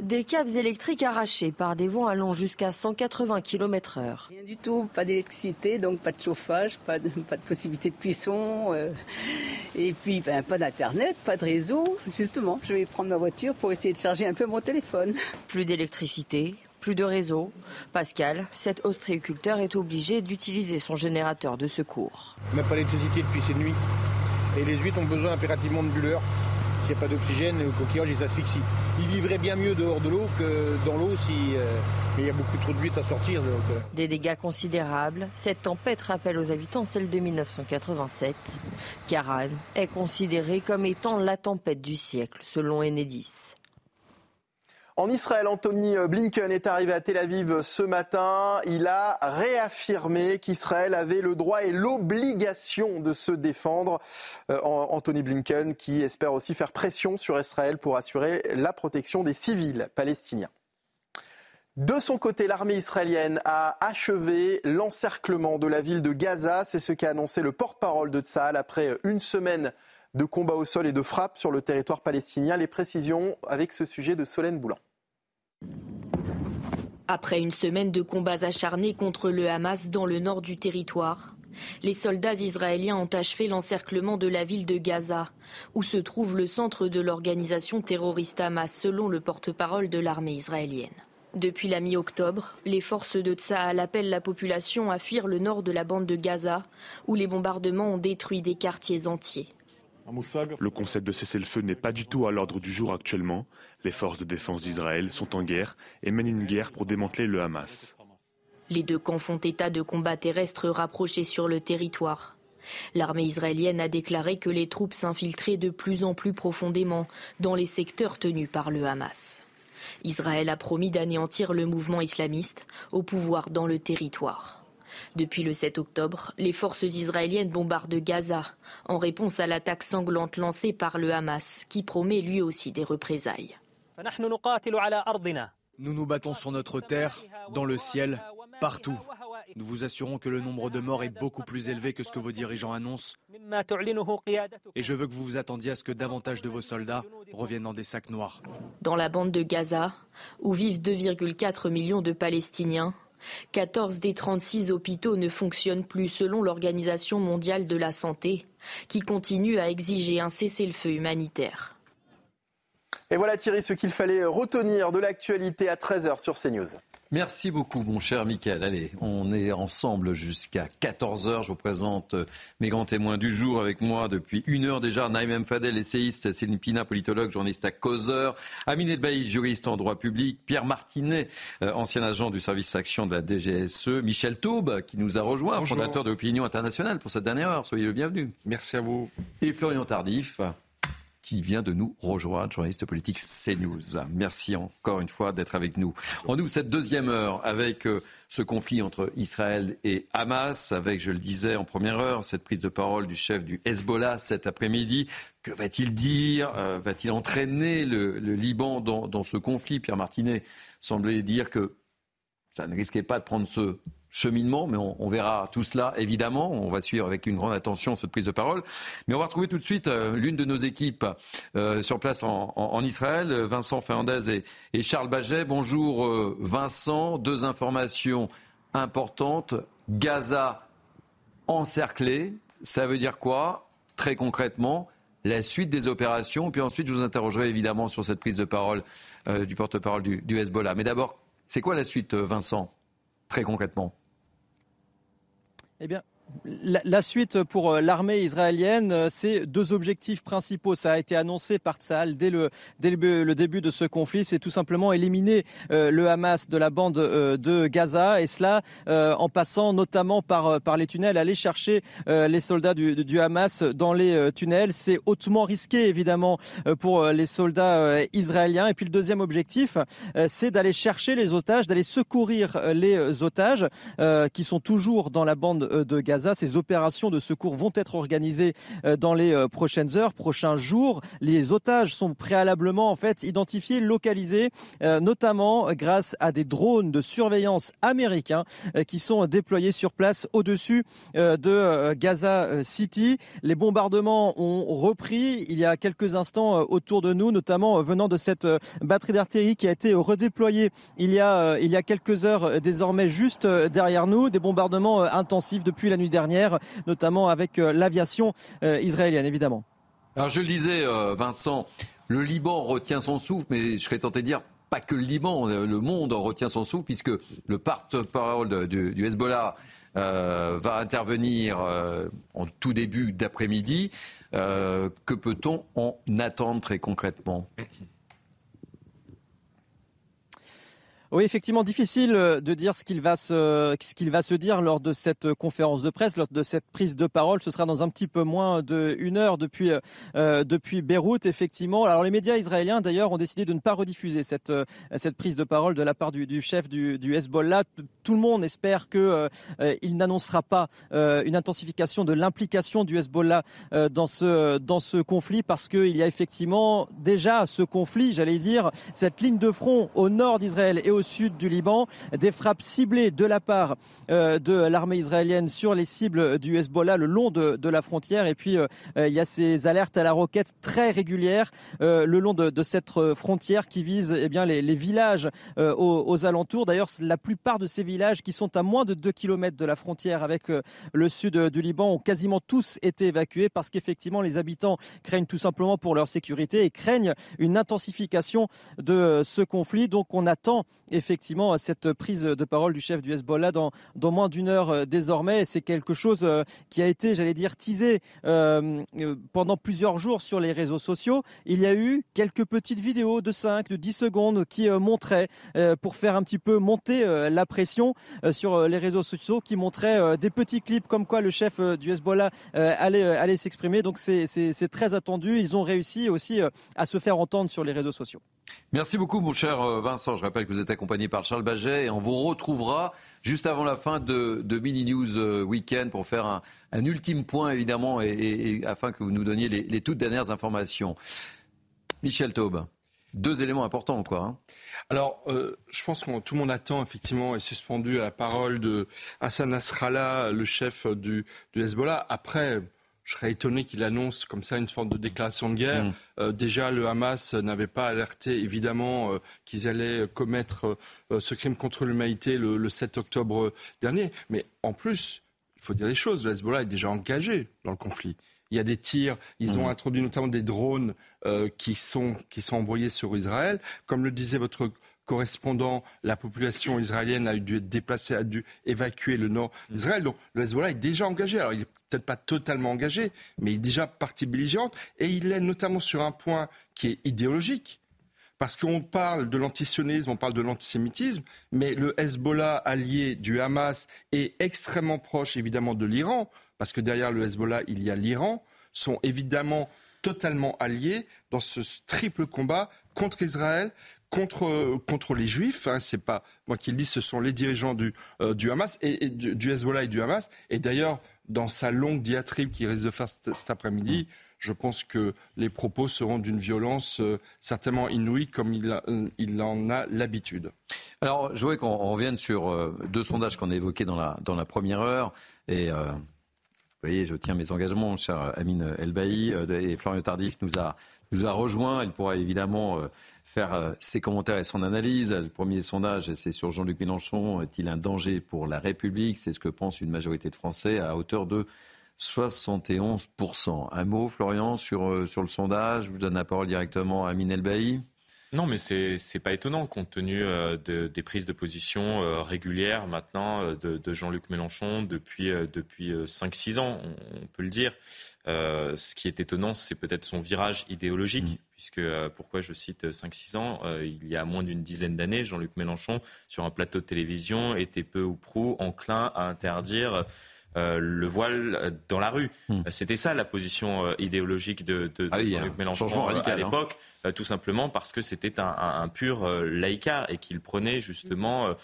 Des câbles électriques arrachés par des vents allant jusqu'à 180 km/h. Rien du tout, pas d'électricité, donc pas de chauffage, pas de, (laughs) pas de possibilité de cuisson. Euh, et puis ben, pas d'internet, pas de réseau. Justement, je vais prendre ma voiture pour essayer de charger un peu mon téléphone. Plus d'électricité, plus de réseau. Pascal, cet ostréiculteur est obligé d'utiliser son générateur de secours. On n'a pas d'électricité depuis cette nuit. Et les huîtres ont besoin impérativement de bulleurs. S'il n'y a pas d'oxygène, le coquillage il s'asphyxie. Il vivrait bien mieux dehors de l'eau que dans l'eau si euh, il y a beaucoup trop de d'huîtres à sortir. Euh. Des dégâts considérables. Cette tempête rappelle aux habitants celle de 1987. Kiaran est considérée comme étant la tempête du siècle, selon Enedis. En Israël, Anthony Blinken est arrivé à Tel Aviv ce matin. Il a réaffirmé qu'Israël avait le droit et l'obligation de se défendre. Euh, Anthony Blinken qui espère aussi faire pression sur Israël pour assurer la protection des civils palestiniens. De son côté, l'armée israélienne a achevé l'encerclement de la ville de Gaza. C'est ce qu'a annoncé le porte-parole de Tsahal après une semaine de combats au sol et de frappes sur le territoire palestinien. Les précisions avec ce sujet de Solène Boulan. Après une semaine de combats acharnés contre le Hamas dans le nord du territoire, les soldats israéliens ont achevé l'encerclement de la ville de Gaza, où se trouve le centre de l'organisation terroriste Hamas, selon le porte-parole de l'armée israélienne. Depuis la mi-octobre, les forces de Tsahal appellent la population à fuir le nord de la bande de Gaza, où les bombardements ont détruit des quartiers entiers. Le concept de cessez-le-feu n'est pas du tout à l'ordre du jour actuellement. Les forces de défense d'Israël sont en guerre et mènent une guerre pour démanteler le Hamas. Les deux camps font état de combats terrestres rapprochés sur le territoire. L'armée israélienne a déclaré que les troupes s'infiltraient de plus en plus profondément dans les secteurs tenus par le Hamas. Israël a promis d'anéantir le mouvement islamiste au pouvoir dans le territoire. Depuis le 7 octobre, les forces israéliennes bombardent Gaza en réponse à l'attaque sanglante lancée par le Hamas, qui promet lui aussi des représailles. Nous nous battons sur notre terre, dans le ciel, partout. Nous vous assurons que le nombre de morts est beaucoup plus élevé que ce que vos dirigeants annoncent. Et je veux que vous vous attendiez à ce que davantage de vos soldats reviennent dans des sacs noirs. Dans la bande de Gaza, où vivent 2,4 millions de Palestiniens, 14 des 36 hôpitaux ne fonctionnent plus selon l'Organisation mondiale de la santé, qui continue à exiger un cessez-le-feu humanitaire. Et voilà Thierry ce qu'il fallait retenir de l'actualité à 13h sur CNews. Merci beaucoup, mon cher Michael. Allez, on est ensemble jusqu'à 14h. Je vous présente euh, mes grands témoins du jour avec moi depuis une heure déjà. Naïm Fadel, essayiste, Céline Pina, politologue, journaliste à causeur, Aminé Bailly, juriste en droit public, Pierre Martinet, euh, ancien agent du service action de la DGSE, Michel Taube, qui nous a rejoint, fondateur de l'opinion internationale pour cette dernière heure. Soyez le bienvenu. Merci à vous. Et Florian Tardif, qui vient de nous rejoindre, journaliste politique CNews. Merci encore une fois d'être avec nous. On ouvre cette deuxième heure avec euh, ce conflit entre Israël et Hamas, avec, je le disais en première heure, cette prise de parole du chef du Hezbollah cet après-midi. Que va-t-il dire euh, Va-t-il entraîner le, Liban dans, dans, ce conflit? Pierre Martinet semblait dire que ça ne risquait pas de prendre ce cheminement, mais on, verra tout cela évidemment. On va suivre avec une grande attention cette prise de parole. Mais on va retrouver tout de suite euh, l'une de nos équipes euh, sur place en, Israël, Vincent Fernandez et, Charles Baget. Bonjour euh, Vincent, deux informations importantes. Gaza encerclé, ça veut dire quoi Très concrètement, la suite des opérations? Puis ensuite, je vous interrogerai évidemment sur cette prise de parole du porte-parole du, du Hezbollah. Mais d'abord, c'est quoi la suite, Vincent, très concrètement? Eh bien, la, suite pour euh, l'armée israélienne, euh, c'est deux objectifs principaux. Ça a été annoncé par Tsahal dès le, début de ce conflit. C'est tout simplement éliminer euh, le Hamas de la bande de Gaza et cela en passant notamment par, les tunnels, aller chercher les soldats du, Hamas dans les tunnels. C'est hautement risqué évidemment pour les soldats israéliens. Et puis le deuxième objectif, c'est d'aller chercher les otages, d'aller secourir les otages qui sont toujours dans la bande de Gaza ces opérations de secours vont être organisées euh, dans les euh, prochaines heures, prochains jours. Les otages sont préalablement en fait identifiés, localisés, euh, notamment grâce à des drones de surveillance américains qui sont déployés sur place au-dessus de Gaza City. Les bombardements ont repris il y a quelques instants autour de nous, notamment venant de cette batterie d'artillerie qui a été redéployée il y a, il y a quelques heures désormais juste derrière nous. Des bombardements intensifs depuis la nuit dernière, notamment avec euh, l'aviation euh, israélienne, évidemment. Alors je le disais, euh, Vincent, le Liban retient son souffle, mais je serais tenté de dire pas que le Liban, le monde retient son souffle, puisque le porte-parole du, Hezbollah va intervenir en tout début d'après-midi. que peut-on en attendre très concrètement? Oui, effectivement, difficile euh, de dire ce qu'il va se, ce qu'il va se dire lors de cette conférence de presse, lors de cette prise de parole. Ce sera dans un petit peu moins d'une heure depuis, euh, depuis Beyrouth, effectivement. Alors, les médias israéliens, d'ailleurs, ont décidé de ne pas rediffuser cette, euh, cette prise de parole de la part du, du chef du, du, Hezbollah. Tout le monde espère qu'il euh, il n'annoncera pas une intensification de l'implication du Hezbollah dans, ce, dans ce conflit parce qu'il y a effectivement déjà ce conflit, j'allais dire, cette ligne de front au nord d'Israël et au sud du Liban. Des frappes ciblées de la part euh, de l'armée israélienne sur les cibles du Hezbollah le long de, la frontière. Et puis, euh, il y a ces alertes à la roquette très régulières euh, le long de, cette frontière qui vise eh bien, les, villages aux, alentours. D'ailleurs, la plupart de ces villages qui sont à moins de 2 km de la frontière avec le sud du Liban ont quasiment tous été évacués parce qu'effectivement, les habitants craignent tout simplement pour leur sécurité et craignent une intensification de ce conflit. Donc, on attend effectivement cette prise de parole du chef du Hezbollah dans, dans moins d'une heure euh, désormais. C'est quelque chose euh, qui a été, j'allais dire, teasé euh, pendant plusieurs jours sur les réseaux sociaux. Il y a eu quelques petites vidéos de 5, de 10 secondes qui montraient, pour faire un petit peu monter la pression sur les réseaux sociaux, qui montraient des petits clips comme quoi le chef du Hezbollah allait, allait s'exprimer. Donc c'est très attendu. Ils ont réussi aussi à se faire entendre sur les réseaux sociaux. Merci beaucoup, mon cher euh, Vincent. Je rappelle que vous êtes accompagné par Charles Baget et on vous retrouvera juste avant la fin de, Mini News euh, Weekend pour faire un, ultime point, évidemment, et, afin que vous nous donniez les, toutes dernières informations. Michel Taube. Deux éléments importants, quoi. Hein. Alors, euh, je pense que tout le monde attend effectivement et suspendu à la parole de Hassan Nasrallah, le chef du, du Hezbollah. Après, je serais étonné qu'il annonce comme ça une forme de déclaration de guerre. Mm. Euh, déjà, le Hamas n'avait pas alerté évidemment euh, qu'ils allaient commettre euh, ce crime contre l'humanité le, le, 7 octobre dernier. Mais en plus, il faut dire les choses, le Hezbollah est déjà engagé dans le conflit. Il y a des tirs, ils ont mm. introduit notamment des drones qui, sont, qui sont envoyés sur Israël. Comme le disait votre correspondant, la population israélienne a dû être déplacée, a dû évacuer le nord d'Israël. Donc le Hezbollah est déjà engagé. Alors il n'est peut-être pas totalement engagé, mais il est déjà partie belligérante. Et il est notamment sur un point qui est idéologique. Parce qu'on parle de l'antisionisme, on parle de l'antisémitisme, mais le Hezbollah allié du Hamas est extrêmement proche évidemment de l'Iran, parce que derrière le Hezbollah, il y a l'Iran, sont évidemment totalement alliés dans ce triple combat contre Israël, contre, contre les juifs. Hein, c'est pas moi qui le dis, ce sont les dirigeants du, euh, Hamas et, du, Hezbollah et du Hamas. Et d'ailleurs, dans sa longue diatribe qu'il risque de faire cet, après-midi, je pense que les propos seront d'une violence euh, certainement inouïe comme il, euh, il en a l'habitude. Alors, je voudrais qu'on revienne sur deux sondages qu'on a évoqués dans la, dans la première heure. Et vous voyez, je tiens mes engagements, cher Amine Elbaï. et Florian Tardif nous a, nous a rejoint. Il pourra évidemment faire euh, ses commentaires et son analyse. Le premier sondage, c'est sur Jean-Luc Mélenchon. Est-il un danger pour la République? C'est ce que pense une majorité de Français à hauteur de 71%. Un mot, Florian, sur, euh, sur le sondage? Je vous donne la parole directement à Minel Bailly. Non, mais c'est n'est pas étonnant compte tenu euh, de, des prises de position régulières maintenant de, de Jean-Luc Mélenchon depuis, depuis 5-6 ans, on, peut le dire. Ce qui est étonnant, c'est peut-être son virage idéologique, mmh. puisque pourquoi je cite 5-6 ans Il y a moins d'une dizaine d'années, Jean-Luc Mélenchon, sur un plateau de télévision, était peu ou prou enclin à interdire euh, le voile dans la rue. Hmm. C'était ça la position euh, idéologique de, de, ah Jean-Luc Mélenchon euh, à hein. l'époque, tout simplement parce que c'était un, pur laïcat et qu'il prenait justement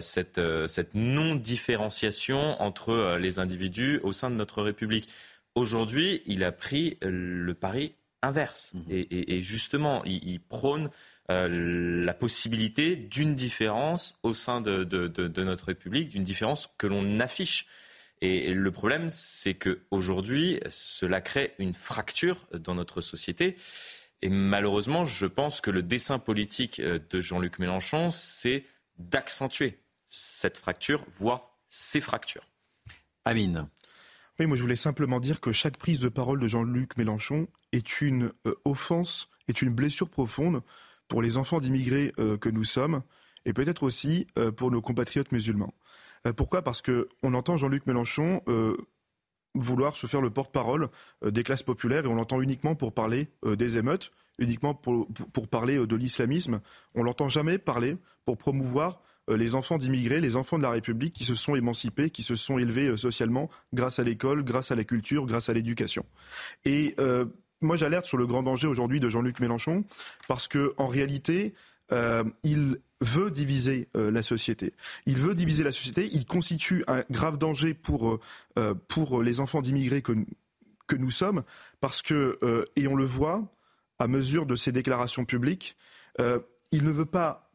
cette, cette non-différenciation entre les individus au sein de notre République. Aujourd'hui, il a pris le pari inverse. Hmm. Et, justement, il, prône la possibilité d'une différence au sein de, de notre République, d'une différence que l'on affiche. Et le problème, c'est qu'aujourd'hui, cela crée une fracture dans notre société. Et malheureusement, je pense que le dessin politique euh, de Jean-Luc Mélenchon, c'est d'accentuer cette fracture, voire ces fractures. Amine. Oui, moi je voulais simplement dire que chaque prise de parole de Jean-Luc Mélenchon est une euh, offense, est une blessure profonde pour les enfants d'immigrés euh, que nous sommes et peut-être aussi pour nos compatriotes musulmans. Euh, pourquoi? Parce qu'on entend Jean-Luc Mélenchon euh, vouloir se faire le porte-parole euh, des classes populaires et on l'entend uniquement pour parler des émeutes, uniquement pour, parler de l'islamisme. On l'entend jamais parler pour promouvoir les enfants d'immigrés, les enfants de la République qui se sont émancipés, qui se sont élevés socialement grâce à l'école, grâce à la culture, grâce à l'éducation. Et moi, j'alerte sur le grand danger aujourd'hui de Jean-Luc Mélenchon parce que en réalité, il veut diviser euh, la société. Il veut diviser la société. Il constitue un grave danger pour, euh, euh, pour les enfants d'immigrés que, que nous sommes, parce que, et on le voit à mesure de ses déclarations publiques, il ne veut pas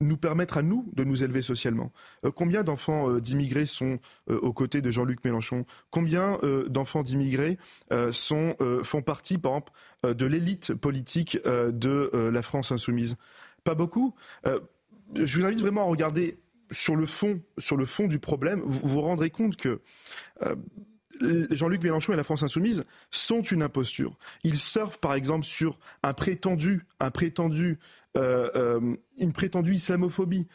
nous permettre à nous de nous élever socialement. combien d'enfants d'immigrés sont aux côtés de Jean-Luc Mélenchon? Combien d'enfants d'immigrés font partie, par exemple, de l'élite politique de la France insoumise? Pas beaucoup. Euh, je vous invite vraiment à regarder sur le fond, sur le fond du problème. Vous vous rendrez compte que euh, Jean-Luc Mélenchon et la France insoumise sont une imposture. Ils surfent par exemple sur un prétendu, un prétendu, euh, une prétendue islamophobie.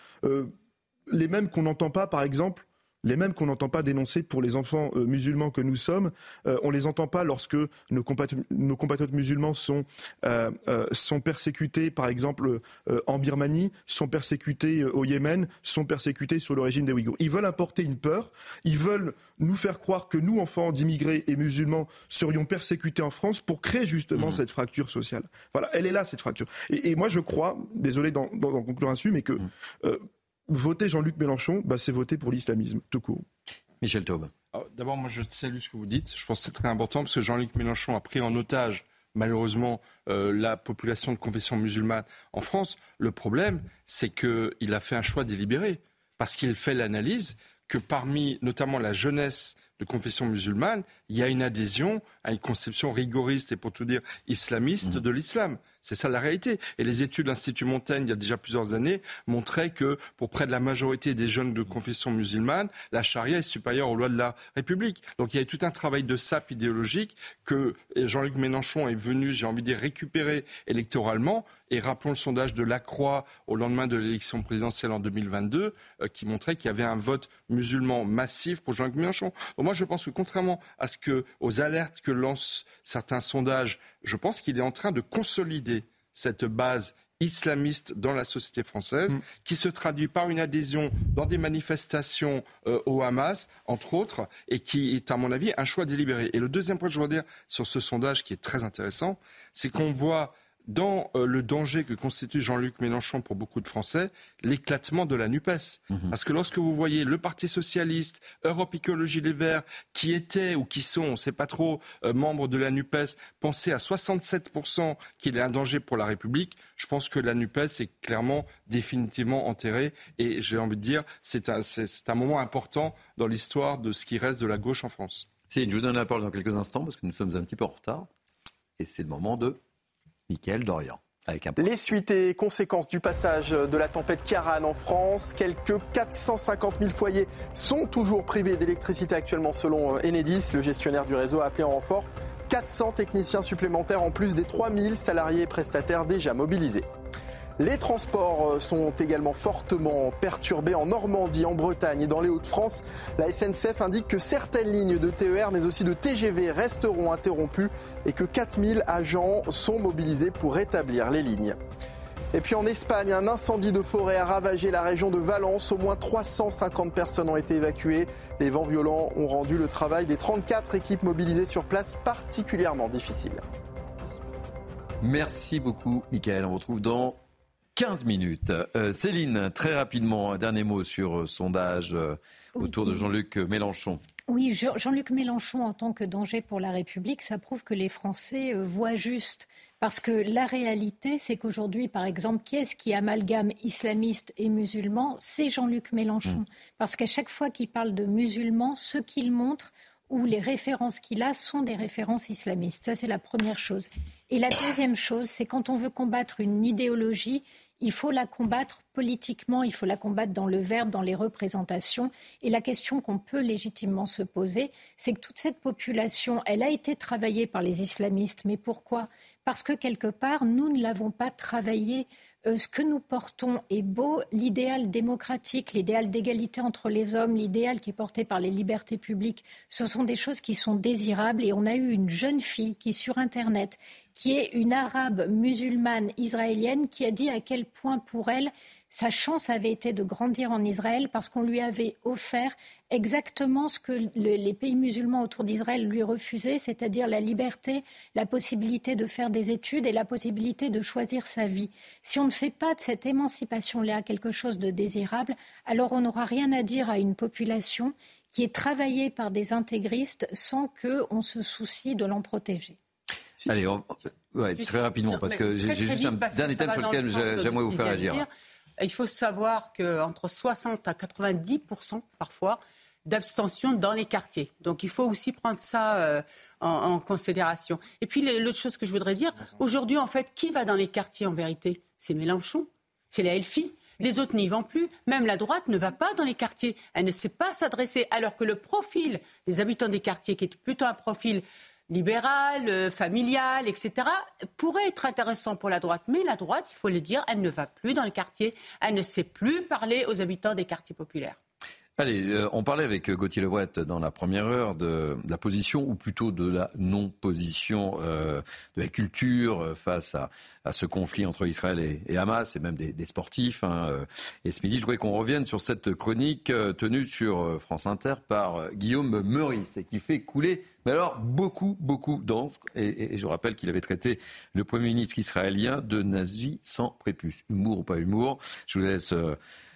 les mêmes qu'on n'entend pas, par exemple, les mêmes qu'on n'entend pas dénoncer pour les enfants euh, musulmans que nous sommes. Euh, on les entend pas lorsque nos, compatriotes, musulmans sont, euh, sont persécutés, par exemple, en Birmanie, sont persécutés au Yémen, sont persécutés sur le régime des Ouïghours. Ils veulent importer une peur, ils veulent nous faire croire que nous, enfants d'immigrés et musulmans, serions persécutés en France pour créer justement mmh. cette fracture sociale. Voilà, elle est là, cette fracture. Et, moi, je crois, désolé d'en conclure ainsi, mais que mmh voter Jean-Luc Mélenchon, bah, c'est voter pour l'islamisme, tout court. Michel Taube. D'abord, moi, je salue ce que vous dites. Je pense que c'est très important parce que Jean-Luc Mélenchon a pris en otage, malheureusement, euh, la population de confession musulmane en France. Le problème, c'est qu'il a fait un choix délibéré parce qu'il fait l'analyse que parmi, notamment la jeunesse de confession musulmane, il y a une adhésion à une conception rigoriste et pour tout dire islamiste mmh. de l'islam. C'est ça la réalité. Et les études de l'Institut Montaigne, il y a déjà plusieurs années, montraient que pour près de la majorité des jeunes de confession musulmane, la charia est supérieure aux lois de la République. Donc il y a tout un travail de sape idéologique que Jean-Luc Mélenchon est venu, j'ai envie de dire, récupérer électoralement. Et rappelons le sondage de La Croix au lendemain de l'élection présidentielle en 2022, euh, qui montrait qu'il y avait un vote musulman massif pour Jean-Luc Mélenchon. Donc moi, je pense que contrairement à ce que, aux alertes que lancent certains sondages, je pense qu'il est en train de consolider cette base islamiste dans la société française, mm. qui se traduit par une adhésion dans des manifestations euh, au Hamas, entre autres, et qui est, à mon avis, un choix délibéré. Et le deuxième point que je voudrais dire sur ce sondage qui est très intéressant, c'est qu'on voit dans euh, le danger que constitue Jean-Luc Mélenchon pour beaucoup de Français, l'éclatement de la NUPES. Mhm. Parce que lorsque vous voyez le Parti socialiste, Europe Écologie Les Verts, qui étaient ou qui sont, on ne sait pas trop, euh, membres de la NUPES, penser à 67% qu'il est un danger pour la République, je pense que la NUPES est clairement définitivement enterrée. Et j'ai envie de dire, c'est un, un moment important dans l'histoire de ce qui reste de la gauche en France. Si, je vous donne la parole dans quelques instants parce que nous sommes un petit peu en retard. Et c'est le moment de Mickaël Dorian. Les suites et conséquences du passage de la tempête Kiaran en France, quelques 450 000 foyers sont toujours privés d'électricité actuellement selon Enedis. Le gestionnaire du réseau a appelé en renfort 400 techniciens supplémentaires en plus des 3000 salariés prestataires déjà mobilisés. Les transports euh, sont également fortement perturbés en Normandie, en Bretagne et dans les Hauts-de-France. La SNCF indique que certaines lignes de TER mais aussi de TGV resteront interrompues et que 4000 agents sont mobilisés pour rétablir les lignes. Et puis en Espagne, un incendie de forêt a ravagé la région de Valence. Au moins 350 personnes ont été évacuées. Les vents violents ont rendu le travail des 34 équipes mobilisées sur place particulièrement difficile. Merci beaucoup, Michael. On retrouve dans 15 minutes. Euh, Céline, très rapidement, un dernier mot sur euh, sondage euh, autour de Jean-Luc Mélenchon. Oui, Jean-Luc Mélenchon, en tant que danger pour la République, ça prouve que les Français voient juste. Parce que la réalité, c'est qu'aujourd'hui, par exemple, qui est-ce qui amalgame islamistes et musulmans C'est Jean-Luc Mélenchon. Mmh. Parce qu'à chaque fois qu'il parle de musulmans, ce qu'il montre ou les références qu'il a sont des références islamistes. Ça, c'est la première chose. Et la deuxième chose, c'est quand on veut combattre une idéologie, il faut la combattre politiquement, il faut la combattre dans le verbe, dans les représentations. Et la question qu'on peut légitimement se poser, c'est que toute cette population, elle a été travaillée par les islamistes. Mais pourquoi? Parce que quelque part, nous ne l'avons pas travaillée euh, ce que nous portons est beau, l'idéal démocratique, l'idéal d'égalité entre les hommes, l'idéal qui est porté par les libertés publiques, ce sont des choses qui sont désirables. Et on a eu une jeune fille qui, sur Internet, qui est une arabe musulmane israélienne, qui a dit à quel point pour elle, sa chance avait été de grandir en Israël parce qu'on lui avait offert exactement ce que les pays musulmans autour d'Israël lui refusaient, c'est-à-dire la liberté, la possibilité de faire des études et la possibilité de choisir sa vie. Si on ne fait pas de cette émancipation-là quelque chose de désirable, alors on n'aura rien à dire à une population qui est travaillée par des intégristes sans qu'on se soucie de l'en protéger. Allez, très rapidement, parce que j'ai juste un dernier thème sur lequel j'aimerais vous faire agir. Il faut savoir qu'entre 60 à 90% parfois d'abstention dans les quartiers. Donc il faut aussi prendre ça euh, en, considération. Et puis l'autre chose que je voudrais dire, aujourd'hui en fait, qui va dans les quartiers en vérité? C'est Mélenchon, c'est la Elfie. Les autres n'y vont plus. Même la droite ne va pas dans les quartiers. Elle ne sait pas s'adresser. Alors que le profil des habitants des quartiers, qui est plutôt un profil libéral, euh, familial, etc., pourrait être intéressant pour la droite. Mais la droite, il faut le dire, elle ne va plus dans les quartiers, elle ne sait plus parler aux habitants des quartiers populaires. Allez, euh, on parlait avec Gauthier Lebret dans la première heure de, la position, ou plutôt de la non-position euh, de la culture euh, face à, ce conflit entre Israël et, Hamas, et même des, sportifs. Hein, et ce midi, je voudrais qu'on revienne sur cette chronique tenue sur France Inter par Guillaume Meurice, et qui fait couler, mais alors, beaucoup, beaucoup d'encre. Et, et, je rappelle qu'il avait traité le Premier ministre israélien de nazi sans prépuce. Humour ou pas humour, je vous laisse...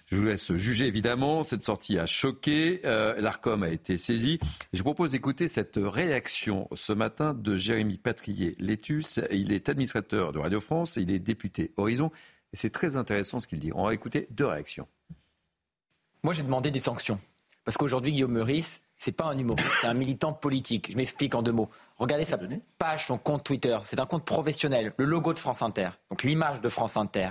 Je vous laisse juger évidemment. Cette sortie a choqué. Euh, L'ARCOM a été saisi. Je vous propose d'écouter cette réaction ce matin de Jérémy Patrier-Létus. Il est administrateur de Radio France et il est député Horizon. Et c'est très intéressant ce qu'il dit. On va écouter deux réactions. Moi, j'ai demandé des sanctions. Parce qu'aujourd'hui, Guillaume Meurice, c'est pas un humoriste, c'est un militant politique. Je m'explique en deux mots. Regardez sa page, son compte Twitter. C'est un compte professionnel. Le logo de France Inter, donc l'image de France Inter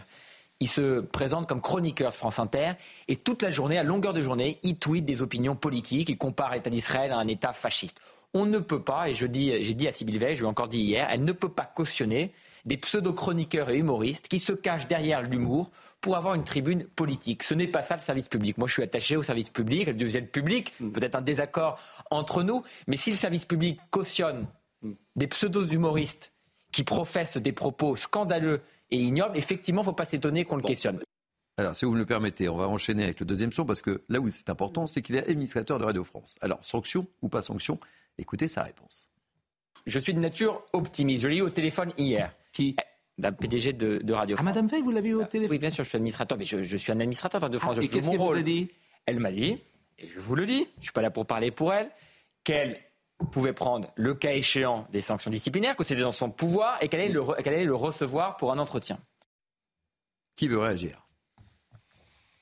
il se présente comme chroniqueur de France Inter et toute la journée, à longueur de journée, il tweet des opinions politiques, il compare l'État d'Israël à un État fasciste. On ne peut pas, et je dis, j'ai dit à Sybille Veil, je l'ai encore dit hier, elle ne peut pas cautionner des pseudo-chroniqueurs et humoristes qui se cachent derrière l'humour pour avoir une tribune politique. Ce n'est pas ça le service public. Moi, je suis attaché au service public, le deuxième public, peut-être un désaccord entre nous, mais si le service public cautionne des pseudo-humoristes qui professent des propos scandaleux et ignoble, effectivement, il ne faut pas s'étonner qu'on le questionne. Alors, si vous me le permettez, on va enchaîner avec le deuxième son, parce que là où c'est important, c'est qu'il est administrateur de Radio France. Alors, sanction ou pas sanction Écoutez sa réponse. Je suis de nature optimiste. Je l'ai eu au téléphone hier. Qui eh, la PDG de, Radio ah, France. Madame Veil, vous l'avez eu au téléphone Oui, bien sûr, je suis administrateur, mais je, suis un administrateur de Radio France. Ah, et qu'est-ce qu'elle vous a dit Elle m'a dit, et je vous le dis, je ne suis pas là pour parler pour elle, qu'elle pouvait prendre, le cas échéant, des sanctions disciplinaires, que c'était dans son pouvoir et qu'elle allait, allait, le recevoir pour un entretien. Qui veut réagir?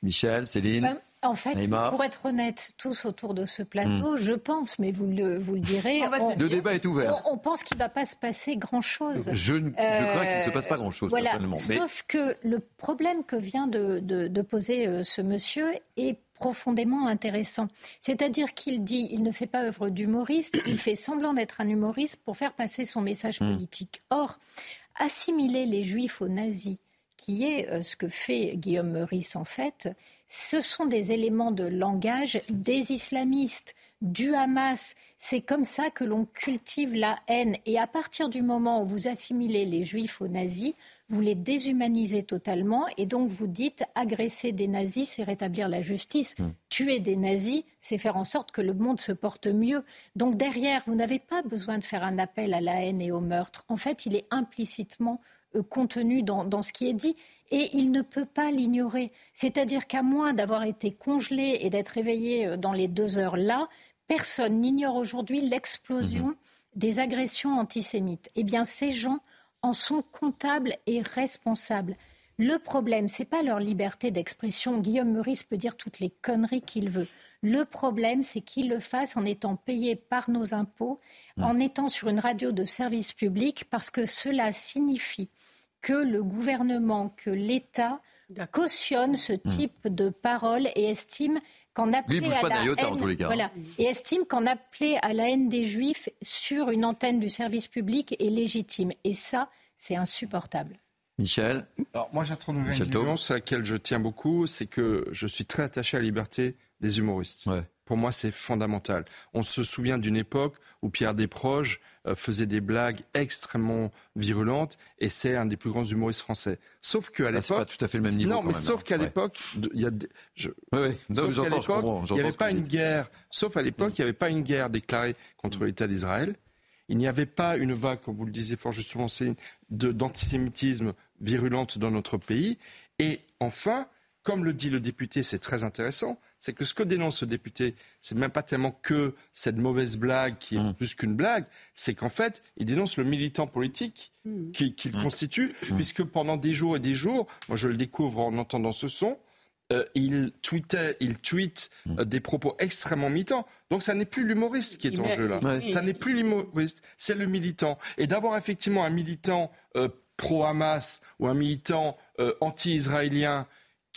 Michel, Céline ben, en fait, pour être honnête, tous autour de ce plateau, hmm. je pense, mais vous le, vous le direz. le débat est ouvert. On, pense qu'il ne va pas se passer grand-chose. Je, je crois qu'il ne se passe pas grand-chose, personnellement. Sauf que le problème que vient de, de, poser euh, ce monsieur est profondément intéressant. C'est-à-dire qu'il dit, il ne fait pas œuvre d'humoriste, il fait semblant d'être un humoriste pour faire passer son message hmm. politique. Or, assimiler les juifs aux nazis, qui est euh, ce que fait Guillaume Meurice en fait. Ce sont des éléments de langage des islamistes, du Hamas. C'est comme ça que l'on cultive la haine. Et à partir du moment où vous assimilez les juifs aux nazis, vous les déshumanisez totalement et donc vous dites agresser des nazis, c'est rétablir la justice. Hmm. Tuer des nazis, c'est faire en sorte que le monde se porte mieux. Donc derrière, vous n'avez pas besoin de faire un appel à la haine et au meurtre. En fait, il est implicitement euh, contenu dans, dans ce qui est dit et il ne peut pas l'ignorer. C'est-à-dire qu'à moins d'avoir été congelé et d'être réveillé euh, dans les deux heures là, personne n'ignore aujourd'hui l'explosion hmm. des agressions antisémites. Eh bien, ces gens en sont comptables et responsables. Le problème, ce n'est pas leur liberté d'expression. Guillaume Meurice peut dire toutes les conneries qu'il veut. Le problème, c'est qu'il le fasse en étant payé par nos impôts, mmh. en étant sur une radio de service public, parce que cela signifie que le gouvernement, que l'État cautionne ce mmh. type de paroles et estime qu'en appeler à la haine, et estime qu'en appeler à la haine des Juifs sur une antenne du service public est légitime. Et ça, c'est insupportable. Michel Alors moi j'introduis une nuance à laquelle je tiens beaucoup, c'est que je suis très attaché à la liberté des humoristes. Pour moi, c'est fondamental. On se souvient d'une époque où Pierre Desproges euh, faisait des blagues extrêmement virulentes et c'est un des plus grands humoristes français. Sauf qu'à l'époque, pas tout à fait le même niveau. Non, mais sauf qu'à l'époque, il y a, je, il n'y avait pas une guerre. Sauf à l'époque, il n'y avait pas une guerre déclarée contre l'État d'Israël. Il n'y avait pas une vague, comme vous le disiez fort justement, d'antisémitisme virulente dans notre pays. Et enfin, comme le dit le député, c'est très intéressant, c'est que ce que dénonce ce député, c'est même pas tellement que cette mauvaise blague qui est mmh. plus qu'une blague, c'est qu'en fait, il dénonce le militant politique mmh. qu'il mmh. constitue, puisque pendant des jours et des jours, moi je le découvre en entendant ce son, euh, il tweetait, il tweet euh, des propos extrêmement militants. Donc ça n'est plus l'humoriste qui est en jeu là. Ça n'est plus l'humoriste, c'est le militant. Et d'avoir effectivement un militant euh, pro-Hamas ou un militant anti-israélien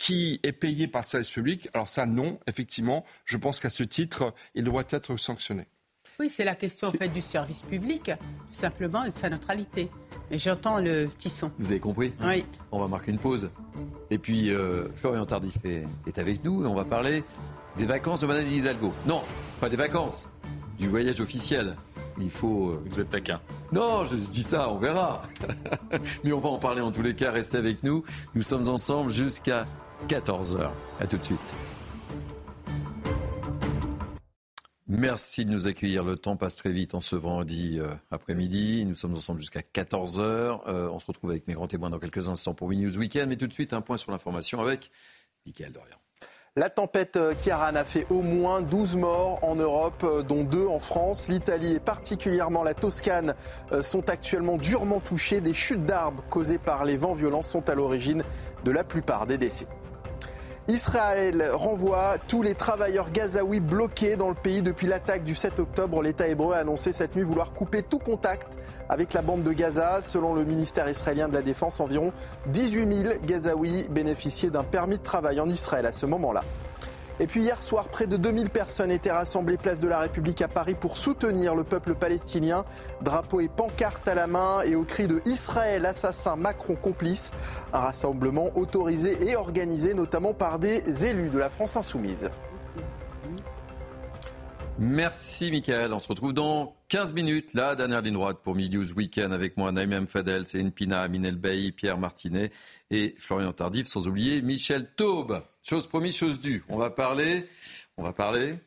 qui est payé par le service public. Alors ça, non, effectivement, je pense qu'à ce titre, il doit être sanctionné. Oui, c'est la question en fait du service public, tout simplement, et de sa neutralité. Et j'entends le petit son. Vous avez compris? Oui. On va marquer une pause. Et puis, euh, Florian Tardif est, est, avec nous et on va parler des vacances de Madame Hidalgo. Non, pas des vacances, du voyage officiel. Il faut. Euh, Vous êtes taquin. Non, je dis ça, on verra. (laughs) Mais on va en parler en tous les cas. Restez avec nous. Nous sommes ensemble jusqu'à 14h. A tout de suite. Merci de nous accueillir. Le temps passe très vite en ce vendredi euh, après-midi. Nous sommes ensemble jusqu'à 14h. Euh, on se retrouve avec mes grands témoins dans quelques instants pour News Weekend. Mais tout de suite, un point sur l'information avec Michael Dorian. La tempête Kiaran a fait au moins 12 morts en Europe, euh, dont deux en France. L'Italie et particulièrement la Toscane sont actuellement durement touchées. Des chutes d'arbres causées par les vents violents sont à l'origine de la plupart des décès. Israël renvoie tous les travailleurs gazaouis bloqués dans le pays depuis l'attaque du 7 octobre. L'État hébreu a annoncé cette nuit vouloir couper tout contact avec la bande de Gaza. Selon le ministère israélien de la Défense, environ 18 000 gazaouis bénéficiaient d'un permis de travail en Israël à ce moment-là. Et puis hier soir, près de 2000 personnes étaient rassemblées place de la République à Paris pour soutenir le peuple palestinien. Drapeau et pancarte à la main et au cri de Israël assassin, Macron complice. Un rassemblement autorisé et organisé notamment par des élus de la France insoumise. Merci Michael. On se retrouve dans 15 minutes. La dernière ligne droite pour News Weekend avec moi, Naïm Fadel, Céline Pina, Aminel Bey, Pierre Martinet et Florian Tardif, sans oublier Michel Taube. Chose promise, chose due. On va parler, on va parler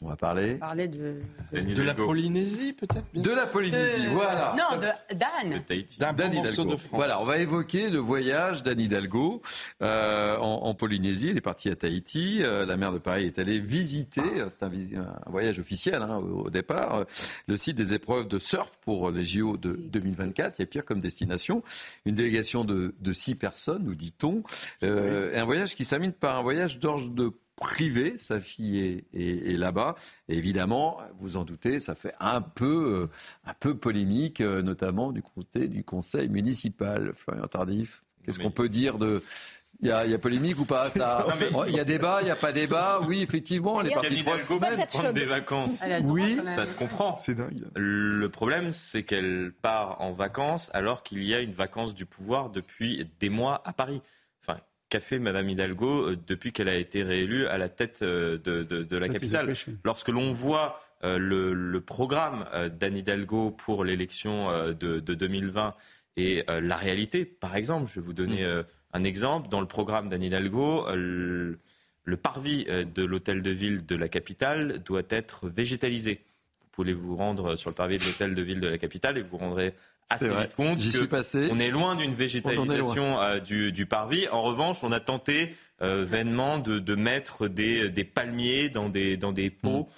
on va parler. Parler de, de, la Polynésie, peut-être De la Polynésie, voilà. Non, d'Anne. D'Anne Hidalgo. Voilà, on va évoquer le voyage d'Anne Hidalgo euh, en, Polynésie. Elle est partie à Tahiti. Euh, la maire de Paris est allée visiter, euh, c'est un, un, voyage officiel hein, au, départ, le site des épreuves de surf pour les JO de 2024. Il y a pire comme destination. Une délégation de, de six personnes, nous dit-on. un voyage qui s'amène par un voyage d'orge de privé. Sa fille est, là-bas. évidemment, vous en doutez, ça fait un peu, euh, un peu polémique, euh, notamment du côté du conseil municipal. Florian Tardif, qu'est-ce qu'on peut dire de, Il y, a, il y, a, polémique ou pas ça Il y a débat, il n'y a pas débat. Oui, effectivement, les partis trois semaines. prendre des vacances. Oui, ça se comprend. C'est dingue. Le problème, c'est qu'elle part en vacances alors qu'il y a une vacance du pouvoir depuis des mois à Paris. Qu'a fait Madame Hidalgo euh, depuis qu'elle a été réélue à la tête euh, de, de, de la capitale Lorsque l'on voit euh, le, le, programme d'Anne Hidalgo pour l'élection de, de, 2020 et la réalité, par exemple, je vais vous donner. Mm un exemple, dans le programme d'Anne Hidalgo, euh, le, parvis de l'hôtel de ville de la capitale doit être végétalisé. Vous pouvez vous rendre sur le parvis de l'hôtel de ville de la capitale et vous rendrez assez vite compte qu'on est loin d'une végétalisation euh, du, parvis. En revanche, on a tenté vainement de, mettre des, palmiers dans des, dans des pots. Mm.